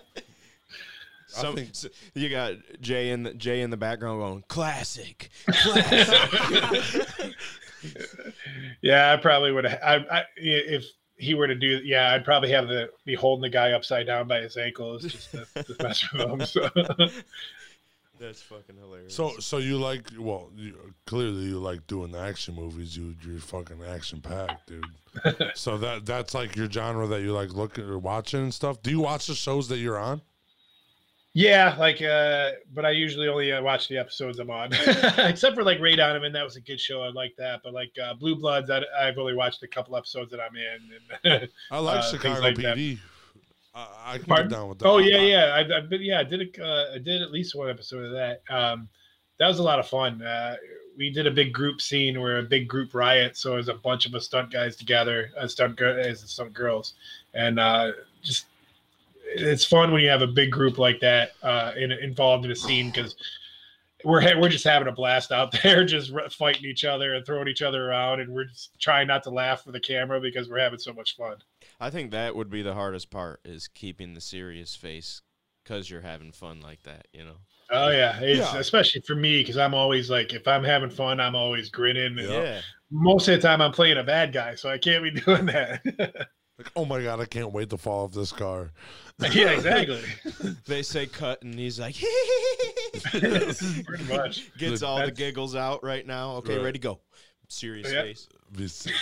Some, think- s- you got Jay in the Jay in the background going classic, classic. Yeah, I probably would have. I, I, if he were to do, yeah, I'd probably have the be holding the guy upside down by his ankles just to, to mess with him. So. That's fucking hilarious. So, so you like? Well, you, clearly you like doing the action movies. You, you're fucking action packed, dude. so that that's like your genre that you like looking or watching and stuff. Do you watch the shows that you're on? Yeah, like, uh, but I usually only uh, watch the episodes I'm on, except for like Ray Donovan. That was a good show. I like that. But like uh, Blue Bloods, I, I've only watched a couple episodes that I'm in. And I like Uh, Chicago like that. I, I down with that. oh yeah, yeah. I've, I've been yeah. I did a, uh, I did at least one episode of that. Um, that was a lot of fun. Uh, we did a big group scene where a big group riot. So it was a bunch of us stunt guys together, uh, stunt gir- as stunt girls, and uh, just it's fun when you have a big group like that uh, in, involved in a scene because we're we're just having a blast out there, just fighting each other and throwing each other around, and we're just trying not to laugh for the camera because we're having so much fun. I think that would be the hardest part is keeping the serious face because you're having fun like that. You know. Oh yeah, it's, Yeah. especially for me because I'm always like, if I'm having fun, I'm always grinning. and Yeah. Most of the time, I'm playing a bad guy, so I can't be doing that. Like, oh my god, I can't wait to fall off this car. yeah, exactly. They say cut, and he's like, Pretty much. gets all the giggles out right now. Okay, Right. ready go. Serious oh, Yeah. face.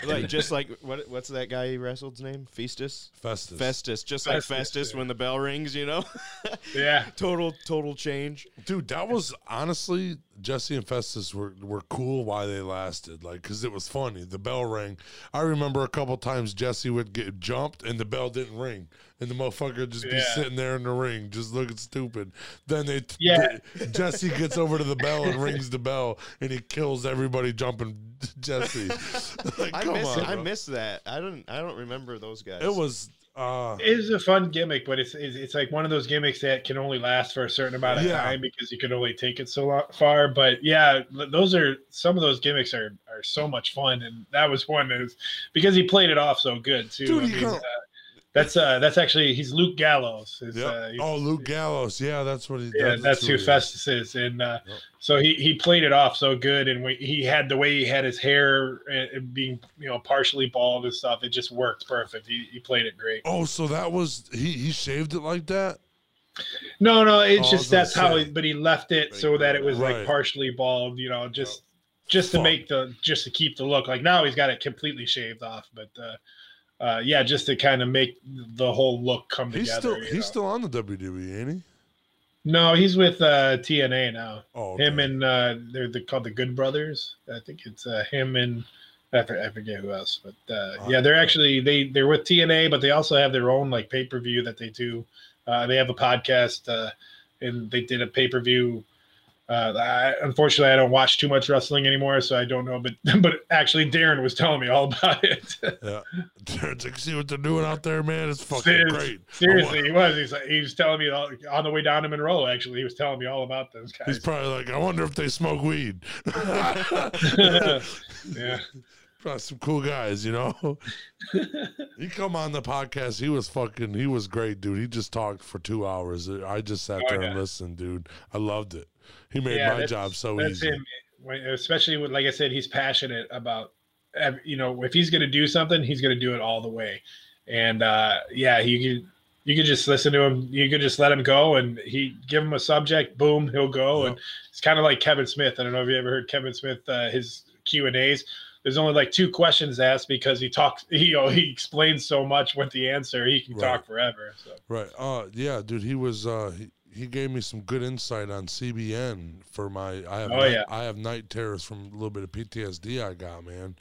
Like just like what? What's that guy he wrestled's name? Festus. Festus. Festus, just like Festus, Festus yeah. when the bell rings, you know. Yeah. total, total change. Dude, that was honestly Jesse and Festus were were cool while they lasted, like because it was funny. The bell rang. I remember a couple times Jesse would get jumped and the bell didn't ring, and the motherfucker would just be sitting there in the ring, just looking stupid. Then they, Yeah. they- Jesse gets over to the bell and rings the bell, and he kills everybody jumping Jesse. like, I come miss, on, I miss that. I don't, I don't remember those guys. It was. Uh It is a fun gimmick, but it's, it's it's like one of those gimmicks that can only last for a certain amount of Yeah. time because you can only take it so lo- far. But yeah, those are some of those gimmicks are are so much fun, and that was one is because he played it off so good too. Dude, I mean, uh, that's uh that's actually he's Luke Gallows. Is, Yep. uh, oh, Luke Gallows. Yeah, that's what he. yeah, that's who he is. Festus is, and uh, Yep. so he he played it off so good, and we, he had the way he had his hair and being you know partially bald and stuff. It just worked perfect. He, he played it great. Oh, so that was he? He shaved it like that. No, no, it's Oh, just that's how. He, but he left it so that it was Right. like partially bald. You know, just just to Fuck. make the just to keep the look. Like now he's got it completely shaved off, but. uh uh, yeah, just to kind of make the whole look come He's together. still he's know. still on the WWE, ain't he? no, he's with uh, TNA now. Oh, him and uh, they're, they're called the Good Brothers. I think it's uh, him and I, forget who else, but uh, Oh, yeah, they're actually they they're with TNA, but they also have their own like pay per view that they do. Uh, they have a podcast, uh, and they did a pay per view. Uh, I, unfortunately, I don't watch too much wrestling anymore, so I don't know. But but actually, Darren was telling me all about it. yeah. It's like, see what they're doing out there, man. It's fucking Serious- great. Seriously, he was. He's like, he was telling me all, on the way down to Monroe. Actually, he was telling me all about those guys. He's probably like, I wonder if they smoke weed. yeah. Some cool guys, you know. he come on the podcast. He was fucking. He was great, dude. He just talked for two hours. I just sat Oh, there and yeah. listened, dude. I loved it. He made Yeah, my job so That's easy. him. Especially with, like I said, he's passionate about, you know, if he's going to do something, he's going to do it all the way. and uh, yeah, you could you could just listen to him. You could just let him go, and he give him a subject. Boom, he'll go. Yep. And it's kind of like Kevin Smith. I don't know if you ever heard Kevin Smith uh, his Q and A's. There's only like two questions asked because he talks. He, you know, he explains so much with the answer. He can Right. talk forever. So Right. Uh yeah, dude, he was uh he, he gave me some good insight on CBN for my I have Oh, night, yeah. I have night terrors from a little bit of PTSD I got, man.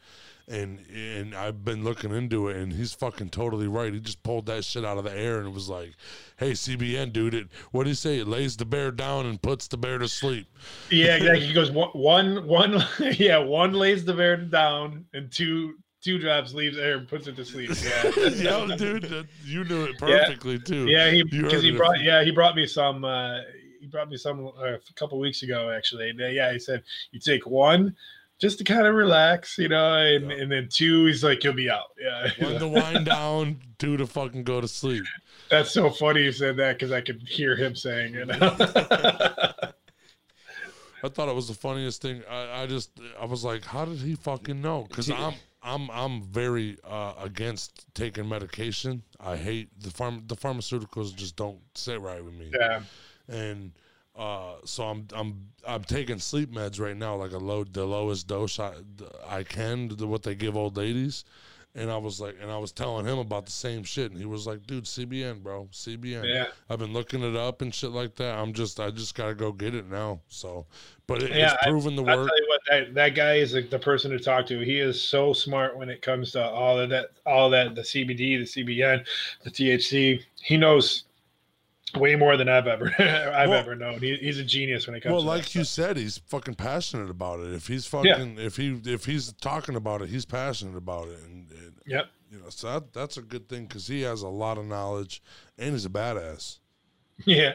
And and I've been looking into it and he's fucking totally right. He just pulled that shit out of the air and it was like, "Hey, CBN dude, it what do you say? It lays the bear down and puts the bear to sleep." yeah, exactly. He goes one, one. Yeah, one lays the bear down, and two, two drops leaves there and puts it to sleep. Yeah, yeah, dude, that, you knew it perfectly too. Yeah, he because he brought few- yeah he brought me some uh, he brought me some uh, a couple weeks ago actually. And, uh, yeah, he said you take one just to kind of relax, you know, and, Yeah. and then two he's like you'll be out. Yeah, One to wind down, two to fucking go to sleep. that's so funny you said that because I could hear him saying it. I thought it was the funniest thing. I, I just I was like, how did he fucking know? Because I'm I'm I'm very uh, against taking medication. I hate the farm the pharmaceuticals just don't sit right with me. yeah, And uh, so I'm I'm I'm taking sleep meds right now, like a low the lowest dose I, I can, what they give old ladies. And I was like, and I was telling him about the same shit, and he was like, "Dude, CBN, bro, CBN." yeah. I've been looking it up and shit like that. I'm just, I just gotta go get it now. So, but it, Yeah, it's proven the I'll work. what, that, that guy is like the person to talk to. He is so smart when it comes to all of that, all that, the CBD, the CBN, the THC. He knows way more than I've ever, I've Well- ever known. He, he's a genius when it comes. Well, to that like you stuff. said, he's fucking passionate about it. If he's fucking, if he, if he's talking about it, he's passionate about it, and, and Yep. you know, so that, that's a good thing because he has a lot of knowledge, and he's a badass. Yeah,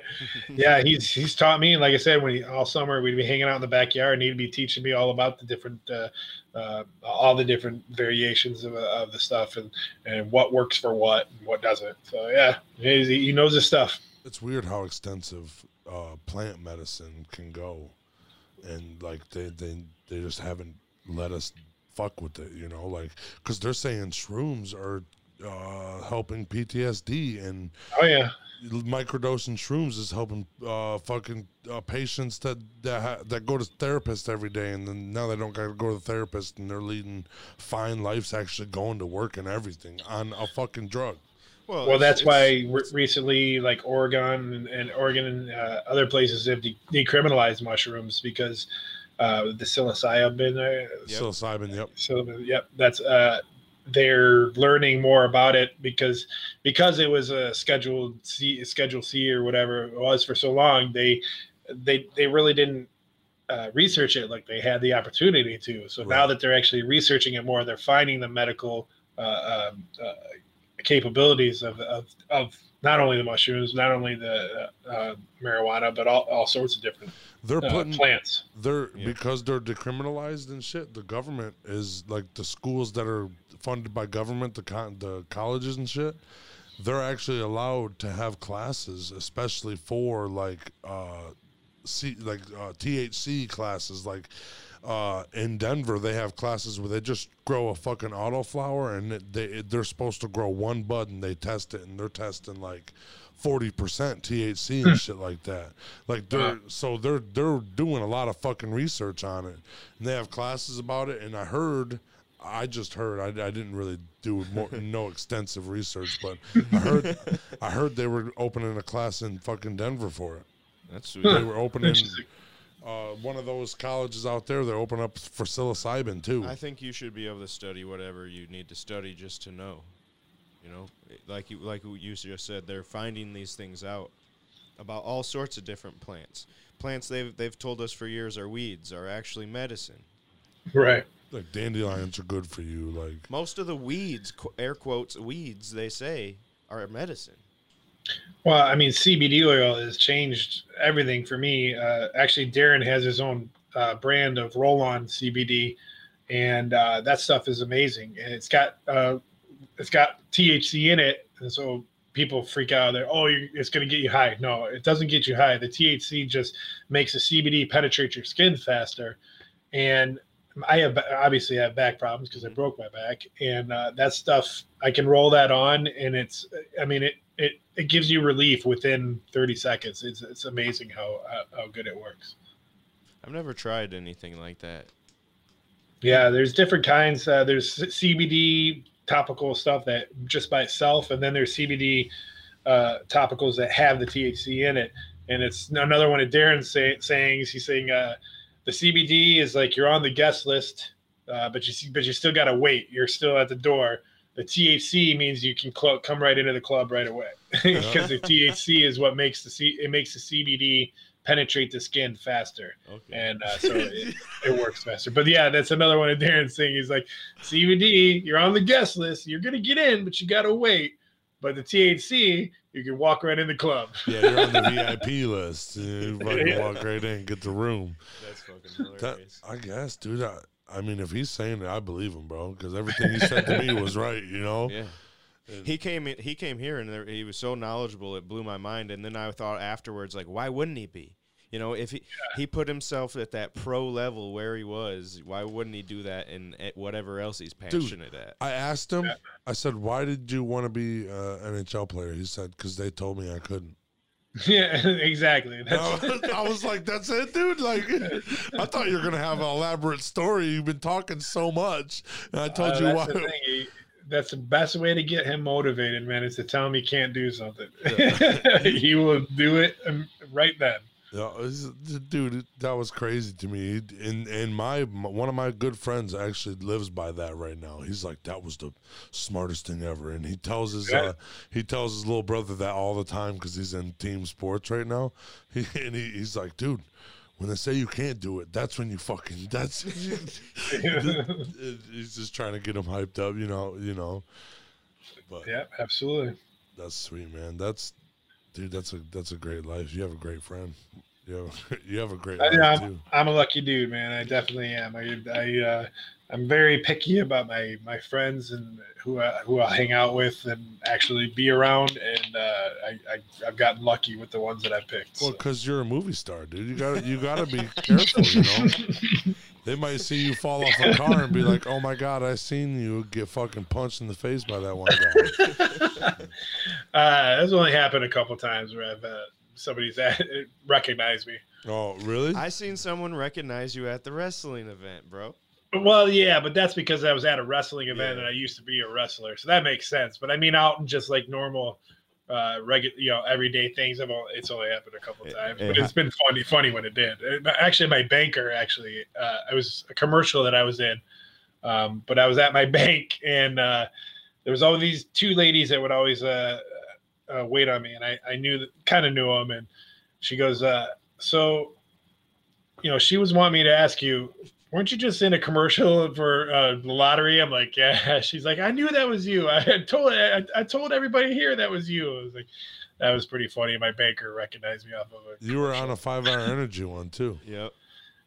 yeah. He's he's taught me. And like I said, when he, all summer we'd be hanging out in the backyard, and he'd be teaching me all about the different, uh, uh, all the different variations of, uh, of the stuff, and and what works for what and what doesn't. So yeah, he's, he knows his stuff. It's weird how extensive uh, plant medicine can go, and like they they they just haven't let us fuck with it, you know, like because they're saying shrooms are uh, helping PTSD and Oh yeah, microdosing shrooms is helping uh, fucking uh, patients that that ha- that go to therapists every day, and then now they don't got to go to the therapist, and they're leading fine lives, actually going to work and everything on a fucking drug. Well it's- that's why re- recently, like Oregon and, and Oregon and uh, other places have de- decriminalized mushrooms because uh, the psilocybin. Uh, Yep. Psilocybin, yep. So yep, that's uh they're learning more about it because because it was a scheduled C schedule C or whatever it was for so long, they they they really didn't uh, research it like they had the opportunity to. So now that they're actually researching it more, they're finding the medical uh, um, uh, capabilities of, of of not only the mushrooms, not only the uh, uh, marijuana, but all, all sorts of different They're uh, putting plants. they're Yeah. because they're decriminalized and shit. The government is like the schools that are funded by government, the con- the colleges and shit. They're actually allowed to have classes, especially for like uh, C like uh, THC classes. Like uh, in Denver, they have classes where they just grow a fucking autoflower and it, they it, they're supposed to grow one bud and they test it and they're testing like. Forty percent THC and shit like that. Like they're so they're they're doing a lot of fucking research on it, and they have classes about it. And I heard, I just heard, I, I didn't really do more no extensive research, but I heard I heard they were opening a class in fucking Denver for it. That's They were opening Interesting. Uh, one of those colleges out there. They open up for psilocybin too. I think you should be able to study whatever you need to study just to know. You know, like you like you just said, they're finding these things out about all sorts of different plants. Plants they've they've told us for years are weeds are actually medicine. Right. like dandelions are good for you. Like Most of the weeds, air quotes, weeds they say are medicine. Well, I mean, CBD oil has changed everything for me. Uh, actually, Darren has his own uh, brand of roll-on CBD, and uh, that stuff is amazing. And it's got uh, it's got THC in it, and so people freak out. They're oh, it's going to get you high. No, it doesn't get you high. The THC just makes the CBD penetrate your skin faster, and I have obviously I have back problems because I broke my back, and uh, that stuff I can roll that on, and it's I mean it it gives you relief within 30 seconds. It's it's amazing how how, how good it works. I've never tried anything like that. Yeah, there's different kinds. Uh, there's CBD topical stuff that just by itself, and then there's CBD uh, topicals that have the THC in it. And it's another one of Darren's say, sayings. He's saying uh, the CBD is like you're on the guest list, uh, but you see but you still got to wait. You're still at the door. The THC means you can cl- come right into the club right away because the THC is what makes the C- it makes the CBD penetrate the skin faster, Okay. and uh, so it, it works faster. But yeah, that's another one of Darren's saying. He's like CBD, you're on the guest list, you're gonna get in, but you gotta wait. But the THC, you can walk right in the club. Yeah, you're on the VIP list. You fucking Yeah. walk right in, get the room. That's fucking That, hilarious. I guess, dude. I, I mean, if he's saying it, I believe him, bro. Because everything he said to me was right. You know. yeah. And- He came in, he came here and there, he was so knowledgeable it blew my mind and then I thought afterwards like why wouldn't he be? You know, if he he put himself at that pro level where he was, why wouldn't he do that in at whatever else he's passionate at? I asked him. I said, "Why did you want to be uh, an NHL player?" He said, "Because they told me I couldn't." yeah, exactly. I was like, "That's it, dude." Like, I thought you were gonna have an elaborate story. You've been talking so much, and I told Uh, you that's why. the. He- that's the best way to get him motivated, man, is to tell him he can't do something. he will do it um, right then. Dude, that was crazy to me. And and my one of my good friends actually lives by that right now. He's like, that was the smartest thing ever. And he tells his Yeah. uh, he tells his little brother that all the time because he's in team sports right now. He, and he, he's like, dude. When they say you can't do it, that's when you fucking. That's. he's just trying to get him hyped up, you know. You know. But yeah, absolutely. that's sweet, man. That's, dude. That's a that's a great life. You have a great friend. You have, you have a great I, life I'm, too. I'm a lucky dude, man. I definitely am. I, I, uh, I'm very picky about my my friends and who I, who I hang out with and actually be around. And uh, I, I I've gotten lucky with the ones that I picked. Well, so. because you're a movie star, dude. You got you got to be careful. You know, they might see you fall off a car and be like, "Oh my god, I seen you get fucking punched in the face by that one guy." uh, that's only happened a couple times where I've uh, somebody's at, recognized me. oh, really? I seen someone recognize you at the wrestling event, bro. Well, yeah, but that's because I was at a wrestling event Yeah. and I used to be a wrestler, so that makes sense. But I mean, out in just like normal, uh, regular, you know, everyday things, I've only, it's only happened a couple It- times, it but it's been funny, funny when it did. Uh, but Actually, my banker, actually, uh, I was a commercial that I was in, um, but I was at my bank and uh, there was all these two ladies that would always uh, uh, wait on me, and I, I knew kind of knew them, and she goes, uh, so, you know, she was wanting me to ask you weren't you just in a commercial for uh, the lottery? I'm like, yeah. She's like, I knew that was you. I had told I, I told everybody here that was you. I was like, that was pretty funny. My banker recognized me off of it. you were on a five hour energy one too. Yep.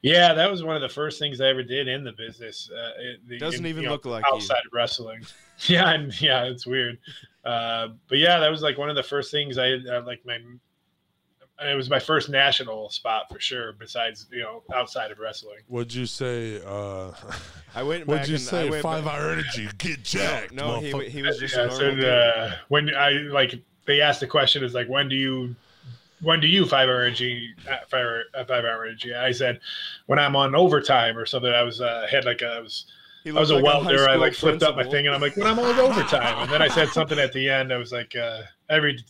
Yeah, that was one of the first things I ever did in the business. Uh, it, the, Doesn't in- even you know, look like you. outside of wrestling. Yeah, and yeah, it's weird. Uh, but yeah, that was like one of the first things I uh, like my. It was my first national spot for sure. Besides, you know, outside of wrestling. What'd you say? Uh, I went what'd you and I say? went Five back- hour energy, get jacked. No, he, he was just yeah, so normal uh, when I like they asked the question is like when do you when do you five hour energy uh, five hour, uh, five hour energy? I said when I'm on overtime or something. I was uh, had like a, I was He I was a looked like welder. I like flipped up my thing and I'm like when I'm on overtime. And then I said something at the end. I was like uh, every what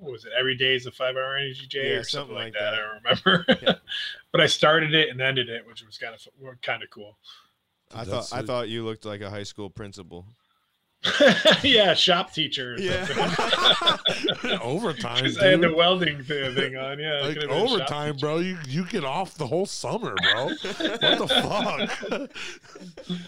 was it? Every day is a five hour energy J Yeah, or something, something like like that. that. I don't remember. Yeah. but I started it and ended it, which was kind of kind of cool. I That's thought I thought you looked like a high school principal. yeah, shop teacher. Or Yeah. something. overtime, 'Cause I had the welding thing on. Yeah, Like could've been a shop overtime, bro. You you get off the whole summer, bro. what the fuck?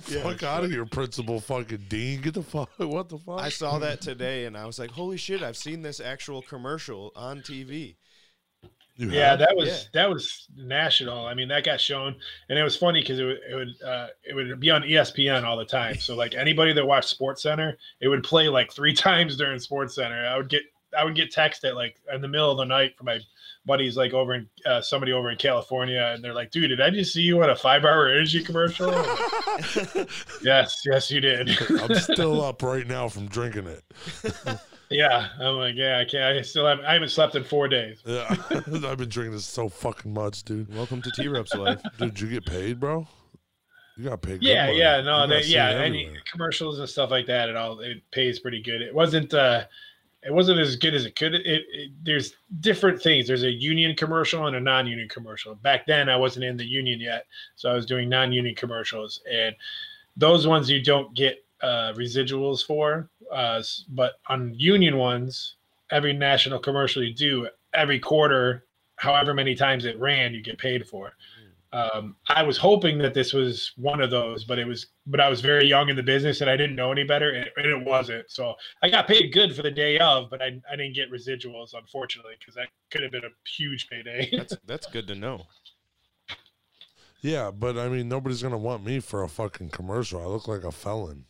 The Yeah, fuck out of here, principal fucking dean. Get the fuck. What the fuck? I saw that today and I was like, "Holy shit! I've seen this actual commercial on TV." You yeah, have? that was Yeah. that was national. I mean, that got shown, and it was funny because it would it would uh, it would be on ESPN all the time. So like anybody that watched Sports Center, it would play like three times during Sports Center. I would get I would get text at like in the middle of the night from my buddies like over in uh, somebody over in California, and they're like, "Dude, did I just see you on a five hour energy commercial?" Like, yes, yes, you did. I'm still up right now from drinking it. yeah, I'm like, yeah, I can't. I still haven't. I haven't slept in four days. Yeah, I've been drinking this so fucking much, dude. Welcome to T Rup's life. Dude, you get paid, bro? You got paid. Yeah, money. yeah, no, they, yeah, any commercials and stuff like that, it all it pays pretty good. It wasn't, uh it wasn't as good as it could. It, it there's different things. There's a union commercial and a non-union commercial. Back then, I wasn't in the union yet, so I was doing non-union commercials, and those ones you don't get uh, residuals for. Uh, but on union ones, every national commercial you do, every quarter, however many times it ran, you get paid for. Um, I was hoping that this was one of those, but it was, but I was very young in the business and I didn't know any better, and, and it wasn't. So I got paid good for the day of, but I, I didn't get residuals, unfortunately, because that could have been a huge payday. That's that's good to know. Yeah, but I mean, nobody's gonna want me for a fucking commercial. I look like a felon.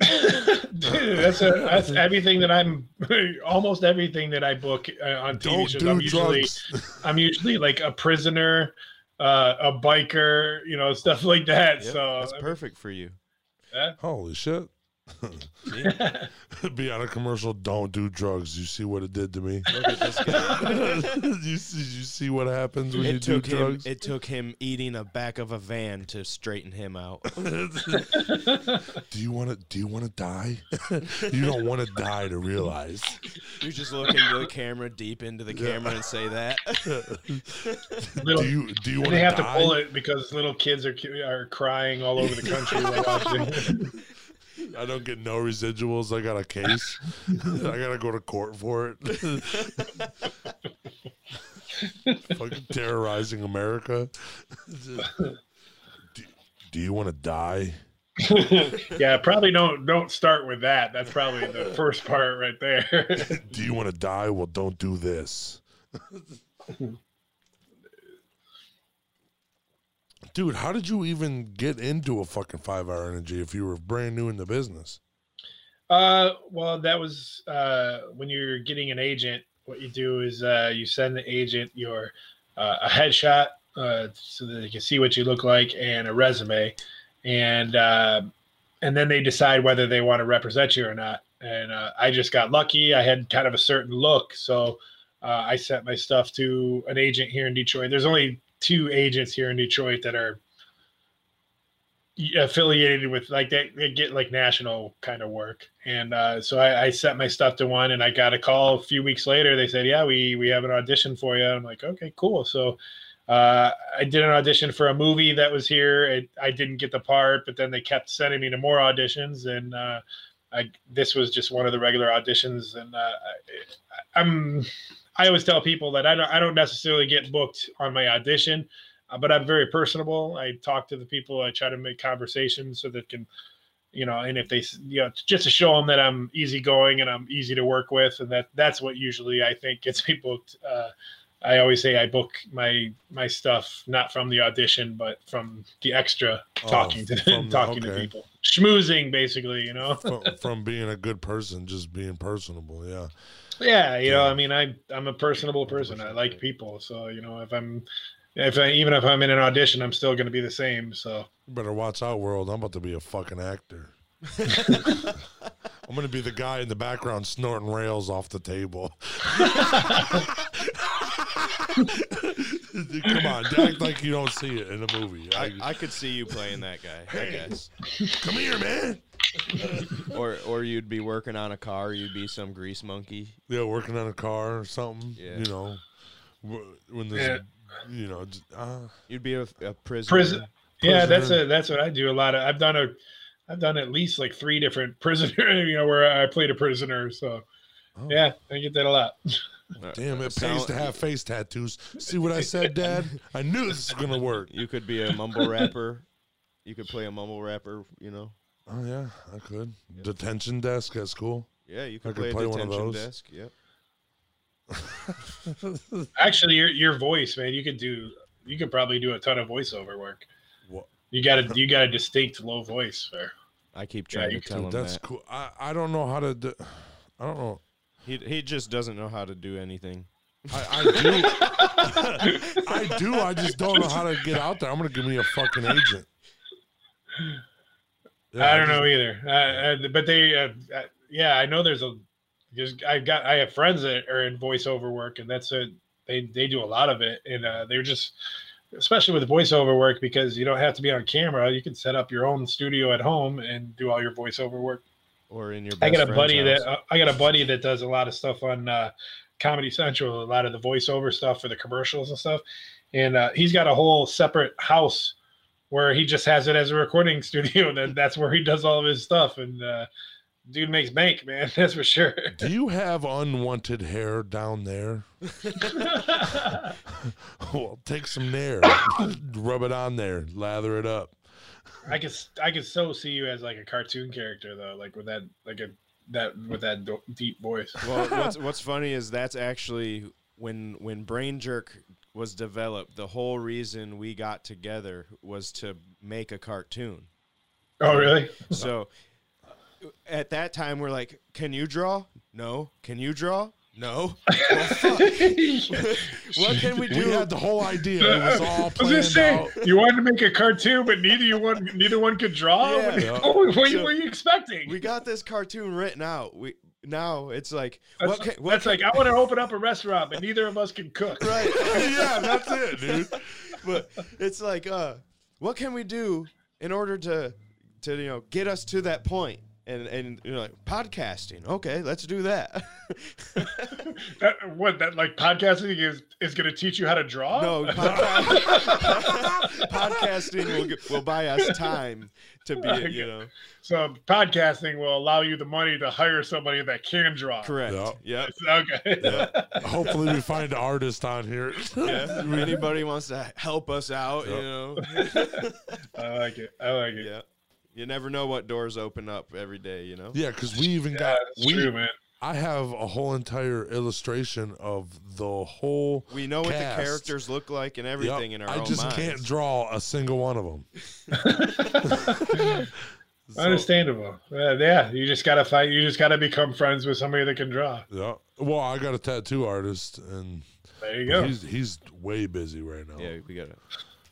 Dude, that's a, that's everything that I'm, almost everything that I book uh, on TV Don't shows. do I'm usually, drugs. I'm usually like a prisoner, uh, a biker, you know, stuff like that. Yep, so that's perfect for you. Holy shit! See? Be on a commercial. Don't do drugs. You see what it did to me. Look at this guy. you see, you see what happens when you It do took him. drugs. It took him eating a back of a van to straighten him out. do you want to? Do you want to die? you don't want to die to realize. You just look into the camera, deep into the camera, and say that. Little- do you? Do you want they have to pull it because little kids are are crying all over the country while watching. I don't get no residuals. I got a case. I gotta go to court for it. Fucking terrorizing America. do, do you want to die? yeah, probably don't don't start with that. That's probably the first part right there. Do you want to die? Well, don't do this. Dude, how did you even get into a fucking five hour energy if you were brand new in the business? Uh, well, that was uh, when you're getting an agent. What you do is uh, you send the agent your uh, a headshot uh, so that they can see what you look like and a resume, and uh, and then they decide whether they want to represent you or not. And uh, I just got lucky. I had kind of a certain look, so uh, I sent my stuff to an agent here in Detroit. There's only two agents here in Detroit that are affiliated with like they, they get like national kind of work. And uh, so I, I sent my stuff to one and i got a call a few weeks later. They said yeah we we have an audition for you. I'm like okay cool. So uh, i did an audition for a movie that was here. It, i didn't get the part but then they kept sending me to more auditions. And uh, I, this was just one of the regular auditions. And uh, I, i'm i always tell people that i don't i don't necessarily get booked on my audition uh, but I'm very personable. I talk to the people. I try to make conversations so that can, you know, and if they, you know, just to show them that I'm easygoing and I'm easy to work with, and that that's what usually I think gets me booked. Uh, I always say I book my my stuff not from the audition, but from the extra Oh, talking to the- talking to people, schmoozing basically. You know, from, from being a good person, just being personable. Yeah. Yeah, you know, I mean, I I'm a personable person. I like people, so you know, if I'm if I, even if I'm in an audition, I'm still going to be the same. So. You better watch out, world. I'm about to be a fucking actor. I'm gonna be the guy in the background snorting rails off the table. Come on, act like you don't see it in the movie. I, I could see you playing that guy, I guess. come here, man. Or or you'd be working on a car. You'd be some grease monkey. Yeah, working on a car or something. Yeah. You know, wh- when there's, you know, uh, you'd be a, a prisoner. prison. Yeah, that's a that's what I do a lot of. I've done a, I've done at least like three different prisoner. You know, where I played a prisoner. So oh, yeah, I get that a lot. Uh, Damn, it pays to have face tattoos. See what I said, Dad? I knew this was gonna work. You could be a mumble rapper. You could play a mumble rapper. You know. Oh yeah, I could. Detention desk at school. Yeah, you I could could play, play a one of those. desk. Yep. Actually, your your voice, man, you could do. You could probably do a ton of voiceover work. What? You got a you got a distinct low voice. There. I keep trying you to tell Dude, him that's that. cool. I, I don't know how to do. I don't know. He he just doesn't know how to do anything. I, I do. I do. I just don't know how to get out there. I'm gonna give me a fucking agent. Yeah, I don't know either. Uh, but they, uh, uh, yeah, I know there's a. Just I got I have friends that are in voiceover work, and that's a they they do a lot of it, and uh, they're just especially with voiceover work because you don't have to be on camera. You can set up your own studio at home and do all your voiceover work. Or in your I got a buddy house. that uh, I got a buddy that does a lot of stuff on uh, Comedy Central, a lot of the voiceover stuff for the commercials and stuff, and uh, he's got a whole separate house where he just has it as a recording studio. And that's where he does all of his stuff, and uh, dude makes bank, man. That's for sure. Do you have unwanted hair down there? well, take some Nair, rub it on there, lather it up. I could I could so see you as like a cartoon character though, like with that like a that with that do- deep voice. well, what's what's funny is that's actually when when Brain Jerk was developed. The whole reason we got together was to make a cartoon. Oh really? So uh, at that time, we're like, "Can you draw? No. Can you draw? No. Well, what can we do? We had the whole idea. It was all I was gonna say out. you wanted to make a cartoon, but neither you one neither one could draw. Yeah. What, Yeah. what were you- So- were you expecting? we got this cartoon written out. We now it's like That's, what can, what that's can- like I want to open up a restaurant, but neither of us can cook. right. yeah, that's it, dude. but it's like uh what can we do in order to to you know get us to that point and and you know like podcasting okay let's do that That, what that like podcasting is is going to teach you how to draw? no podca- podcasting will, will buy us time to be you know So podcasting will allow you the money to hire somebody that can draw. correct Yeah. yep Okay. Hopefully, we find an artist on here. yeah. Anybody wants to help us out, you know. I like it. I like it. yeah. You never know what doors open up every day, you know. Yeah, because we even Yeah, got that's we. true, man. I have a whole entire illustration of the whole. We know what the characters look like and everything Yep, in our I own just minds. can't draw a single one of them. So, Understandable. Uh, yeah, you just gotta fight. You just gotta become friends with somebody that can draw. yeah. Well, I got a tattoo artist, and There you go. he's he's way busy right now. Yeah, we gotta.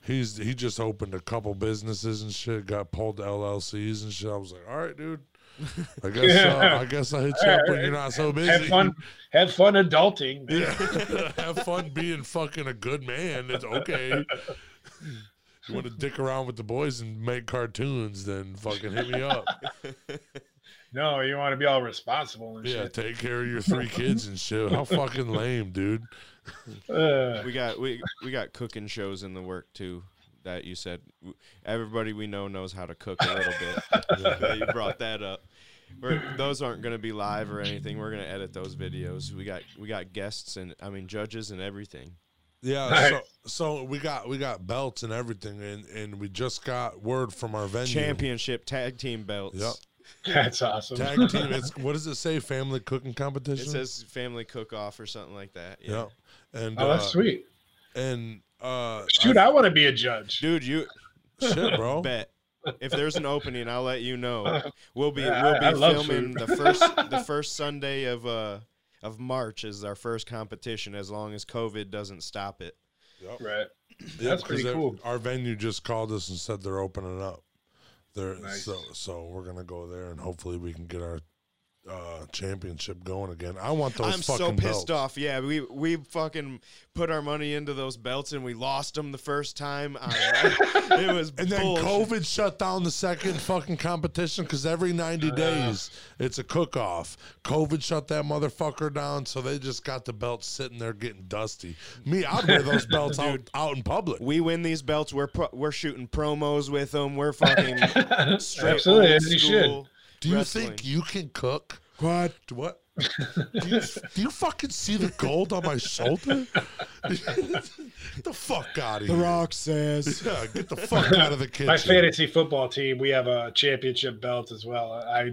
He's he just opened a couple businesses and shit. Got pulled to LLCs and shit. I was like, all right, dude. I guess uh, I guess I hit you up when you're not so busy. Have fun. Have fun adulting. man. Yeah. Have fun being fucking a good man. It's okay. You want to dick around with the boys and make cartoons, then fucking hit me up. No, you want to be all responsible and shit. Yeah, shit. take care of your three kids and shit. How fucking lame, dude. We got we we got cooking shows in the work too. That you said everybody we know knows how to cook a little bit. Yeah, you brought that up. We're, those aren't going to be live or anything. We're going to edit those videos. We got we got guests and I mean judges and everything. Yeah, Nice. so so we got we got belts and everything, and and we just got word from our venue. Championship tag team belts. Yep. that's awesome. Tag team. It's what does it say? Family cooking competition. It says family cook off or something like that. Yeah. And Oh, that's uh, sweet. And uh, Dude, I, want to be a judge. Dude, you shit, bro. bet. If there's an opening, I'll let you know. We'll be we'll be I love filming the first the first Sunday of uh of March is our first competition as long as COVID doesn't stop it. Yep. Right. Yeah, That's 'cause pretty they're- cool. Our venue just called us and said they're opening up. They're Nice. so so we're gonna go there and hopefully we can get our uh, championship going again. I want those I'm fucking so pissed belts. off. Yeah, we we fucking put our money into those belts and we lost them the first time. I- it was And then bullshit. COVID shut down the second fucking competition because every 90 days it's a cook off. COVID shut that motherfucker down, so they just got the belts sitting there getting dusty. Me, I'd wear those belts out, out in public. We win these belts. We're pro- we're shooting promos with them. We're fucking straight Absolutely, as you should. School Do you wrestling. think you can cook? What? What? do, you, do you fucking see the gold on my shoulder? get the fuck out of The here. Rock says. Yeah, get the fuck out of the kitchen. My fantasy football team, we have a championship belt as well. I,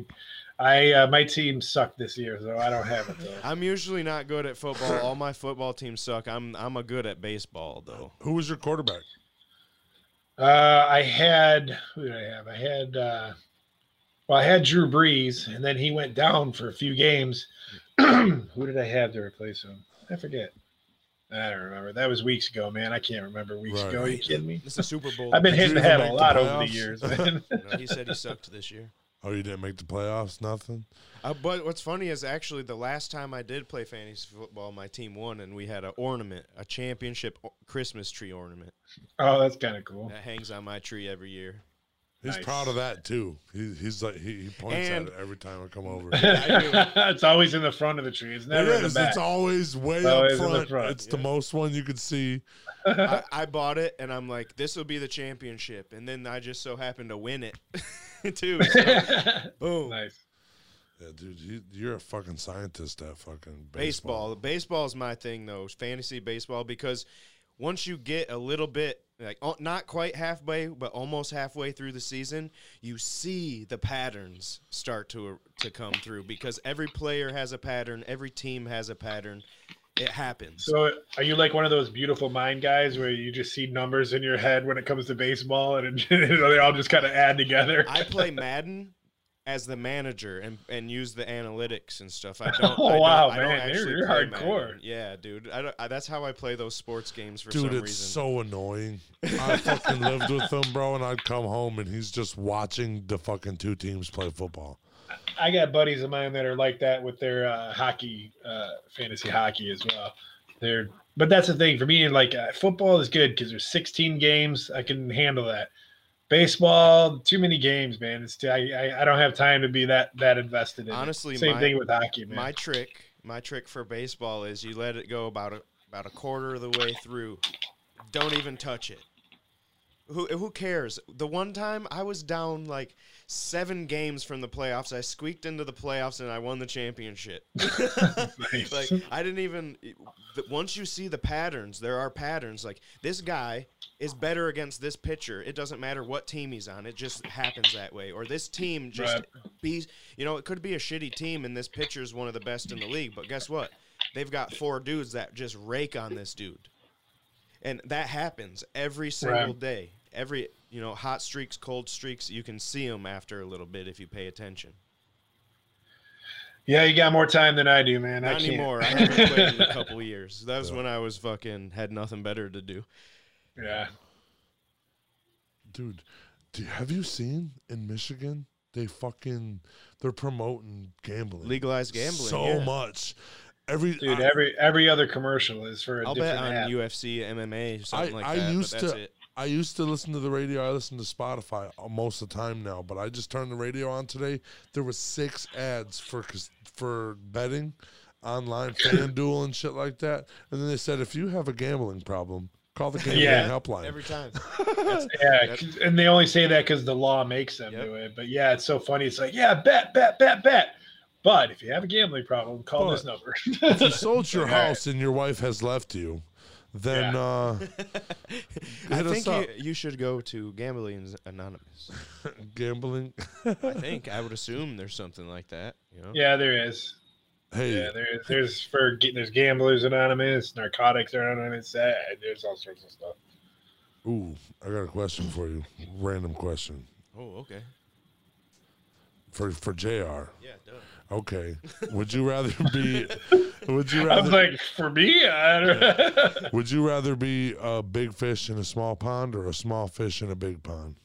I, uh, my team sucked this year, so I don't have it though. I'm usually not good at football. All my football teams suck. I'm I'm a good at baseball though. Who was your quarterback? Uh, I had who did I have? I had uh, well, I had Drew Brees, and then he went down for a few games, who did I have to replace him? I forget. I don't remember. That was weeks ago, man. I can't remember weeks Right. ago. Are you kidding me? It's the Super Bowl. I've been hitting the head a make the lot over the years, man. No, he said he sucked this year. Oh, you didn't make the playoffs? Nothing? Uh, but what's funny is actually the last time I did play fantasy football, my team won, and we had an ornament, a championship Christmas tree ornament oh, that's kind of cool. that hangs on my tree every year. He's Nice. proud of that too. He, he's like he, he points And- at it every time I come over. it's always in the front of the tree. It's it never in the back. It's always way Always up in the front. front, It's the most one you could see. I, I bought it, and I'm like, this will be the championship, and then I just so happened to win it too. So, boom. nice. Yeah, dude, you, you're a fucking scientist at fucking baseball. baseball. Baseball is my thing though, fantasy baseball, because once you get a little bit like oh, not quite halfway, but almost halfway through the season, you see the patterns start to to come through because every player has a pattern, every team has a pattern. It happens. So, are you like one of those beautiful mind guys where you just see numbers in your head when it comes to baseball, and it, they all just kind of add together? I play Madden as the manager and, and use the analytics and stuff. I don't. Oh, I don't, wow, I don't man, you're- actually you're hardcore. Madden. Yeah, dude. I don't, I, that's how I play those sports games for Dude, some it's so annoying. I fucking lived with him, bro, and I'd come home and he's just watching the fucking two teams play football. I got buddies of mine that are like that with their uh, hockey, uh, fantasy hockey as well. They're, but that's the thing for me. Like uh, football is good because there's 16 games. I can handle that. Baseball, too many games, man. It's too, I, I don't have time to be that that invested in. it. Honestly, same my- thing with hockey, man. My trick, my trick for baseball is you let it go about a, about a quarter of the way through. Don't even touch it. Who who cares? The one time I was down like seven games from the playoffs, I squeaked into the playoffs and I won the championship. Nice. like I didn't even. Once you see the patterns, there are patterns. Like this guy is better against this pitcher. It doesn't matter what team he's on. It just happens that way. Or this team just Right. be. You know, it could be a shitty team, and this pitcher is one of the best in the league. But guess what? They've got four dudes that just rake on this dude, and that happens every single Right. day. Every you know, hot streaks, cold streaks. You can see them after a little bit if you pay attention. yeah, you got more time than I do, man. I Not can't. anymore. I haven't played in a couple of years. That was Yeah. when I was fucking had nothing better to do. yeah. Dude, do, have you seen in Michigan? They fucking they're promoting gambling. Legalized gambling. so yeah. much. Every Dude, I, every every other commercial is for a I'll bet on app. UFC, MMA, something I- like I that. used but that's to- it. I used to listen to the radio. I listen to Spotify uh, most of the time now, but I just turned the radio on today. There was six ads for for betting online, FanDuel and shit like that. And then they said if you have a gambling problem, call the gambling Yeah. helpline. Every time. Yeah, and they only say that because the law makes them Yep. do it. But yeah, it's so funny. It's like, yeah, bet, bet, bet, bet. But if you have a gambling problem, call this number. if you sold your house and your wife has left you, then I uh, Hit us think up. you, you should go to Gambling Anonymous. gambling. I think I would assume there's something like that. You know. yeah, there is. hey, Yeah, there is. There's for there's gamblers anonymous, narcotics are anonymous. Uh, there's all sorts of stuff. ooh, I got a question for you. Random question Oh, okay. for for Jr. Yeah, duh. Okay. Would you rather be? Would you rather? I was like, for me, I don't Would you rather be a big fish in a small pond or a small fish in a big pond?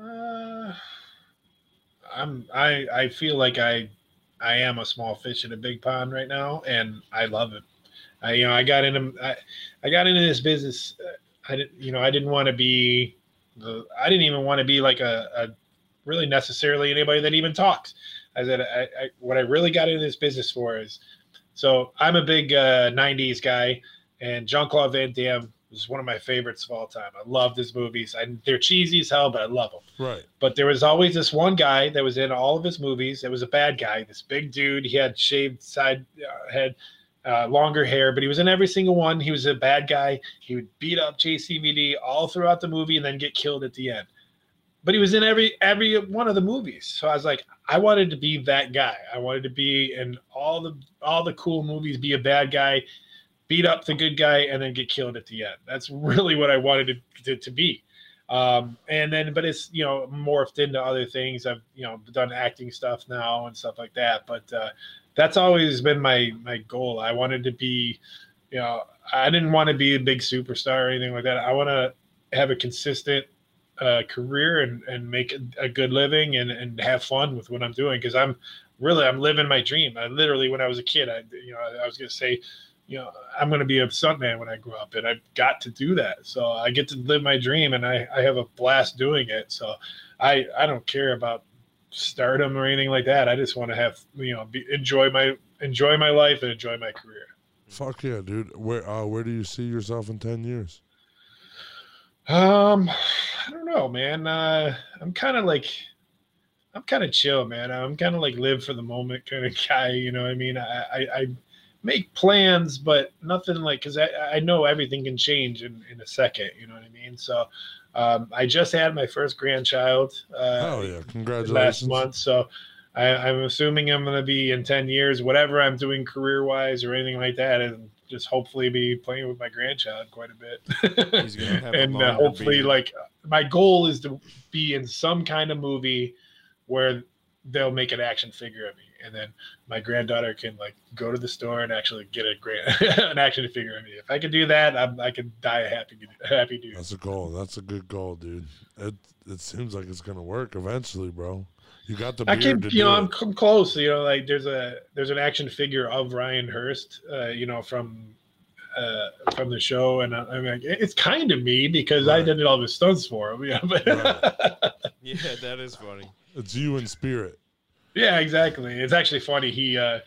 Uh, I'm I I feel like I I am a small fish in a big pond right now, and I love it. I you know I got into I, I got into this business. uh, I didn't you know I didn't want to be the I didn't even want to be like a, a really necessarily anybody that even talks. I said I, I what I really got into this business for is so I'm a big uh, '90s guy, and Jean Claude Van Damme was one of my favorites of all time. I love his movies. I, they're cheesy as hell, but I love them. Right. But there was always this one guy that was in all of his movies. It was a bad guy, this big dude. He had shaved side uh, head, uh, longer hair, but he was in every single one. He was a bad guy. He would beat up JCVD all throughout the movie and then get killed at the end. But he was in every every one of the movies. So I was like, I wanted to be that guy. I wanted to be in all the all the cool movies, be a bad guy, beat up the good guy, and then get killed at the end. That's really what I wanted to, to, to be. Um, and then, but it's you know morphed into other things. I've you know done acting stuff now and stuff like that. But uh, that's always been my my goal. I wanted to be, you know, I didn't want to be a big superstar or anything like that. I want to have a consistent uh, career and and make a, good living and and have fun with what I'm doing because I'm really I'm living my dream. I literally when I was a kid, I you know I was gonna say you know, I'm to be a stuntman when I grow up, and I've got to do that. So I get to live my dream, and I, I have a blast doing it. So I I don't care about stardom or anything like that. I just want to have you know be, enjoy my enjoy my life and enjoy my career. Fuck yeah, dude. Where uh, where do you see yourself in ten years? Um, I don't know, man. Uh, I'm kind of like. I'm kind of chill, man. I'm kind of like live for the moment kind of guy. You know, I mean, I, I, I make plans, but nothing like because I, I know everything can change in, in a second. You know what I mean? So um, I just had my first grandchild. Uh, oh yeah, congratulations! Last month, so I, am assuming I'm going to be in ten years, whatever I'm doing career wise or anything like that, and just hopefully be playing with my grandchild quite a bit. and uh, hopefully, like my goal is to be in some kind of movie where they'll make an action figure of me and then my granddaughter can like go to the store and actually get a grand an action figure of me. If I could do that, I'm, i can die a happy happy dude. That's a goal. That's a good goal, dude. It it seems like it's gonna work eventually, bro. You got the. I can, you know, I'm, I'm close. You know, like there's a there's an action figure of Ryan Hurst. Uh, you know, from uh, from the show, and I, am like, it's kind of me because right. I did all the stunts for him. Yeah, but right. yeah, that is funny. It's you in spirit. Yeah, exactly. It's actually funny. He uh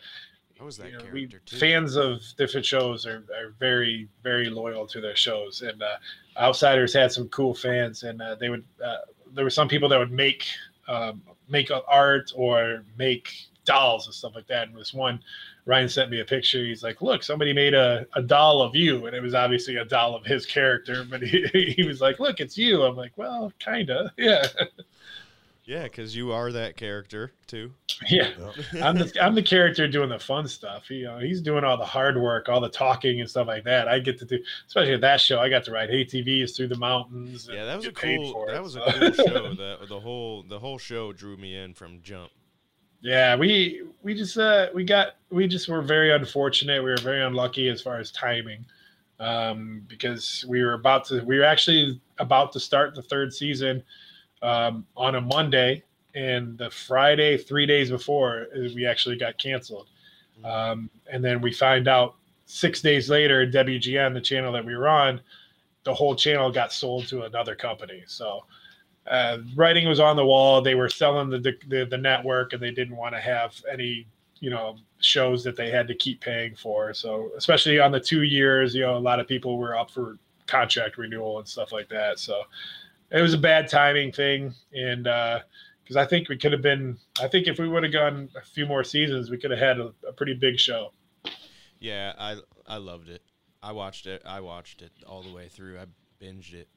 what was that you know, character we, too? Fans of different shows are, are very, very loyal to their shows. And uh, Outsiders had some cool fans, and uh, they would. Uh, there were some people that would make um, make art or make dolls and stuff like that. And this one, Ryan sent me a picture. He's like, "Look, somebody made a, a doll of you," and it was obviously a doll of his character. But he, he was like, "Look, it's you." I'm like, "Well, kinda, yeah." Yeah, because you are that character too. Yeah, I'm the I'm the character doing the fun stuff. You know, he's doing all the hard work, all the talking and stuff like that. I get to do, especially at that show. I got to ride ATVs through the mountains. Yeah, that was a cool. That it, was so. a cool show. That the whole the whole show drew me in from jump. Yeah, we we just uh we got we just were very unfortunate. We were very unlucky as far as timing, um, because we were about to we were actually about to start the third season um, on a Monday, and the Friday, three days before, uh, we actually got canceled. Mm-hmm. Um, and then we find out six days later, WGN, the channel that we were on, the whole channel got sold to another company. So uh, writing was on the wall. They were selling the, the, the network, and they didn't want to have any you know shows that they had to keep paying for. So especially on the two years, you know, a lot of people were up for contract renewal and stuff like that. So it was a bad timing thing, and because uh, I think we could have been, I think if we would have gone a few more seasons, we could have had a, a, pretty big show. Yeah, I I loved it. I watched it. I watched it all the way through. I binged it.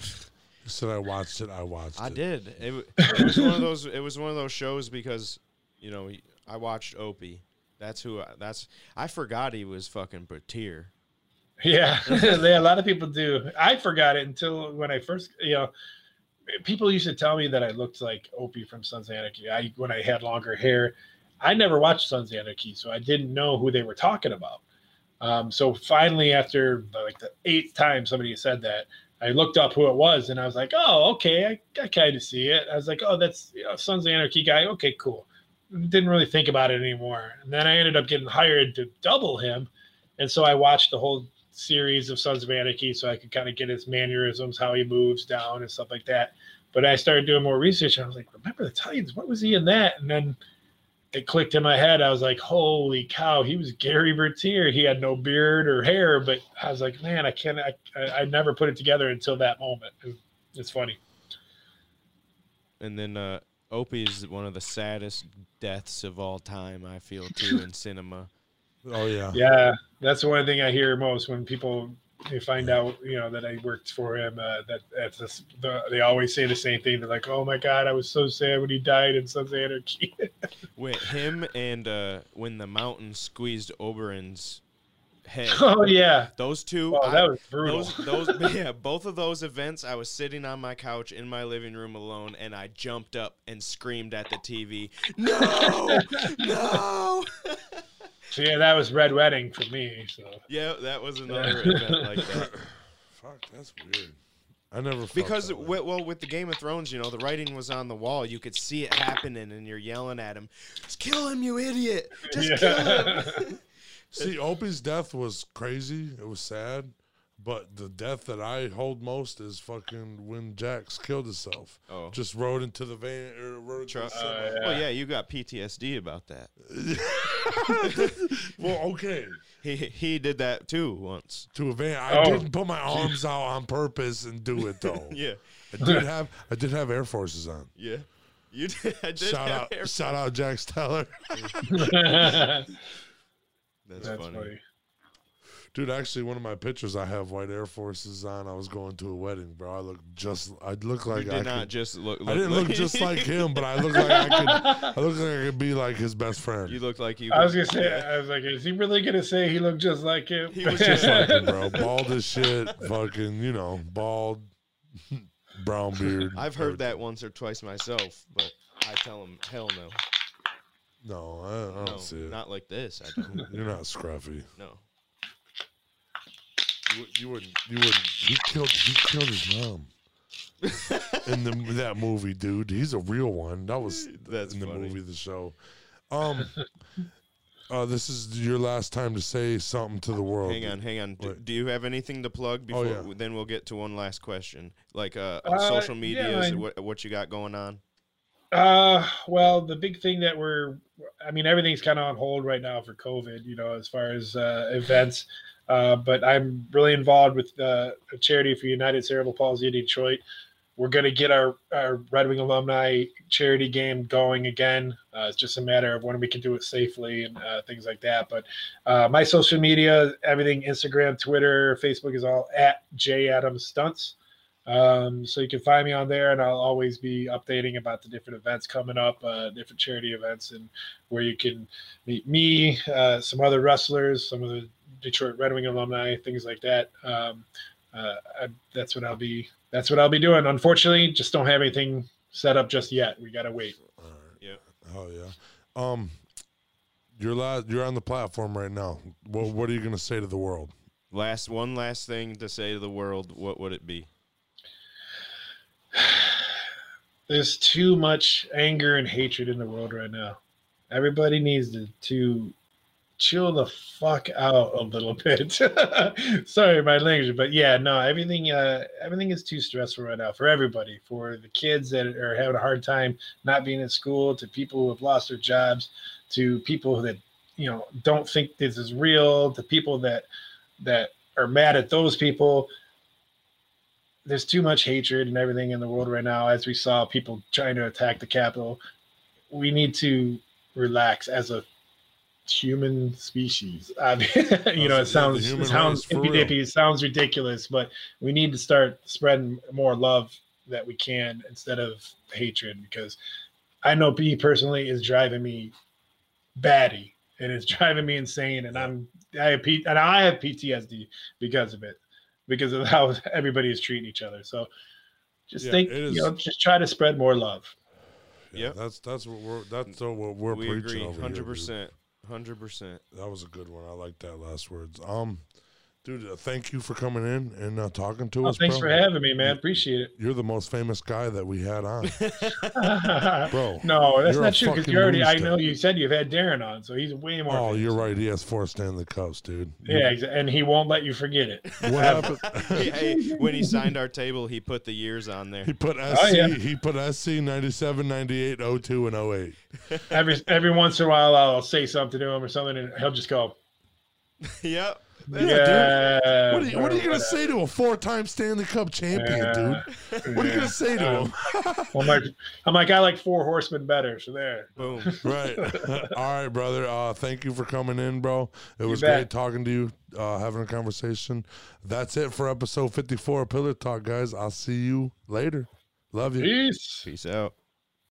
You said I watched it. I watched I it. did. It, it was one of those. It was one of those shows because, you know, I watched Opie. That's who. I, that's. I forgot he was fucking Bertier. Yeah, a lot of people do. I forgot it until when I first, you know, people used to tell me that I looked like Opie from Sons of Anarchy. I when I had longer hair. I never watched Sons of Anarchy, so I didn't know who they were talking about. Um, so finally, after like the eighth time somebody said that, I looked up who it was, and I was like, "Oh, okay, I, I kind of see it." I was like, "Oh, that's you know, Sons of Anarchy guy. Okay, cool." Didn't really think about it anymore, and then I ended up getting hired to double him, and so I watched the whole series of Sons of Anarchy so I could kind of get his mannerisms, how he moves down and stuff like that. But I started doing more research and I was like, remember the Titans? What was he in that? And then it clicked in my head. I was like, holy cow, he was Gary Bertier. He had no beard or hair, but I was like, man, I can't, I, I, I never put it together until that moment. It's funny. And then uh, Opie is one of the saddest deaths of all time, I feel, too, in cinema. Oh yeah. Yeah, that's the one thing I hear most when people they find out, you know, that I worked for him. Uh, that that's just, the, they always say the same thing. They're like, "Oh my god, I was so sad when he died in Sons of Anarchy." Wait, him and uh, when the mountain squeezed Oberyn's head. Oh yeah. Those two, Oh, I- that was brutal. those, those, yeah, both of those events, I was sitting on my couch in my living room alone, and I jumped up and screamed at the TV, "No, no!" So yeah, that was Red Wedding for me. So yeah, that was another event like that. Fuck, that's weird. I never Because that way. well, with the Game of Thrones, you know, the writing was on the wall. You could see it happening, and you're yelling at him, "Just kill him, you idiot! Just kill him!" See, Opie's death was crazy. It was sad. But the death that I hold most is fucking when Jax killed himself. Oh. Just rode into the van. Or rode into Truck. the semi. Uh, Well, yeah, you got PTSD about that. well, okay. He he did that too once. To a van. I Oh. didn't put my arms out on purpose and do it though. Yeah, I did have I did have Air Forces on. yeah. You did. I did Shout have out hair- shout out Jax Teller. that's, That's, funny. funny. Dude, actually, one of my pictures, I have white Air Forces on. I was going to a wedding, bro. I look just, I look like You I did not could, just look. I didn't look just like him, but I look like I could, I look like I could be like his best friend. You looked like you. I was gonna say, I was like, is he really gonna say he looked just like him? He was just like him, bro. Bald as shit, fucking, you know, bald, brown beard. I've heard that once or twice myself, but I tell him, hell no, No, I, I don't no, see it. not like this. I don't. You're not scruffy. No. You, wouldn't. You wouldn't. He killed. He killed his mom. in the that movie, dude. He's a real one. That was That's in the funny. movie, the show. Um, uh, this is your last time to say something to the world. Hang on, hang on. Do, do you have anything to plug Oh, before? yeah. Then we'll get to one last question, like uh, Uh, social yeah, medias, what what you got going on. Uh, well, the big thing that we're, I mean, everything's kind of on hold right now for COVID, you know, as far as uh, events. Uh, but I'm really involved with uh, a charity for United Cerebral Palsy in Detroit. We're going to get our, our Red Wing alumni charity game going again. Uh, it's just a matter of when we can do it safely and uh, things like that. But uh, my social media, everything Instagram, Twitter, Facebook is all at J Adams Stunts. Um, so you can find me on there, and I'll always be updating about the different events coming up, uh, different charity events, and where you can meet me, uh, some other wrestlers, some of the Detroit Red Wing alumni, things like that. Um, uh, I, that's what I'll be. That's what I'll be doing. Unfortunately, just don't have anything set up just yet. We gotta wait. All right. Yeah. Oh yeah. Um, you're la- You're on the platform right now. What What are you gonna say to the world? Last one last thing to say to the world. What would it be? There's too much anger and hatred in the world right now. Everybody needs to, to chill the fuck out a little bit. Sorry, my language, but yeah, no, everything uh, everything is too stressful right now for everybody. For the kids that are having a hard time not being in school, to people who have lost their jobs, to people that you know don't think this is real, to people that that are mad at those people there's too much hatred and everything in the world right now as we saw people trying to attack the capitol we need to relax as a human species I mean, you know it sounds it sounds race, for hippy real. dippy it sounds ridiculous but we need to start spreading more love that we can instead of hatred because i know me personally is driving me batty and it's driving me insane and i'm i have P, and i have ptsd because of it because of how everybody is treating each other so just Yeah, think it is- you know just try to spread more love Yeah, Yep. That's that's what we're that's what we're we preaching agree, over here, hundred dude. percent, hundred percent. That was a good one. I like that last words. Um, dude, uh, thank you for coming in and uh, talking to oh, us. thanks bro. for having me man appreciate it. You're the most famous guy that we had on, bro. no that's not true because you already i know you said you've had darren on so he's way more Oh, famous. you're right. He has four Stanley Cups, dude. yeah exa- and he won't let you forget it What happened? hey, hey, when he signed our table, he put the years on there. He put SC. Oh, yeah. He put SC 97, 98, 02, and 08. every every once in a while i'll say something to him or something and he'll just go yep. Yeah What are you, what are you gonna say to a four-time Stanley Cup champion, Yeah. dude? What are you gonna say to Um, him? I'm like, I'm like, I like four horsemen better. So there. Boom. Right. All right, brother. Uh, thank you for coming in, bro. It was bet. great talking to you, uh, having a conversation. That's it for episode 54 of Pillar Talk, guys. I'll see you later. Love you. Peace. Peace out.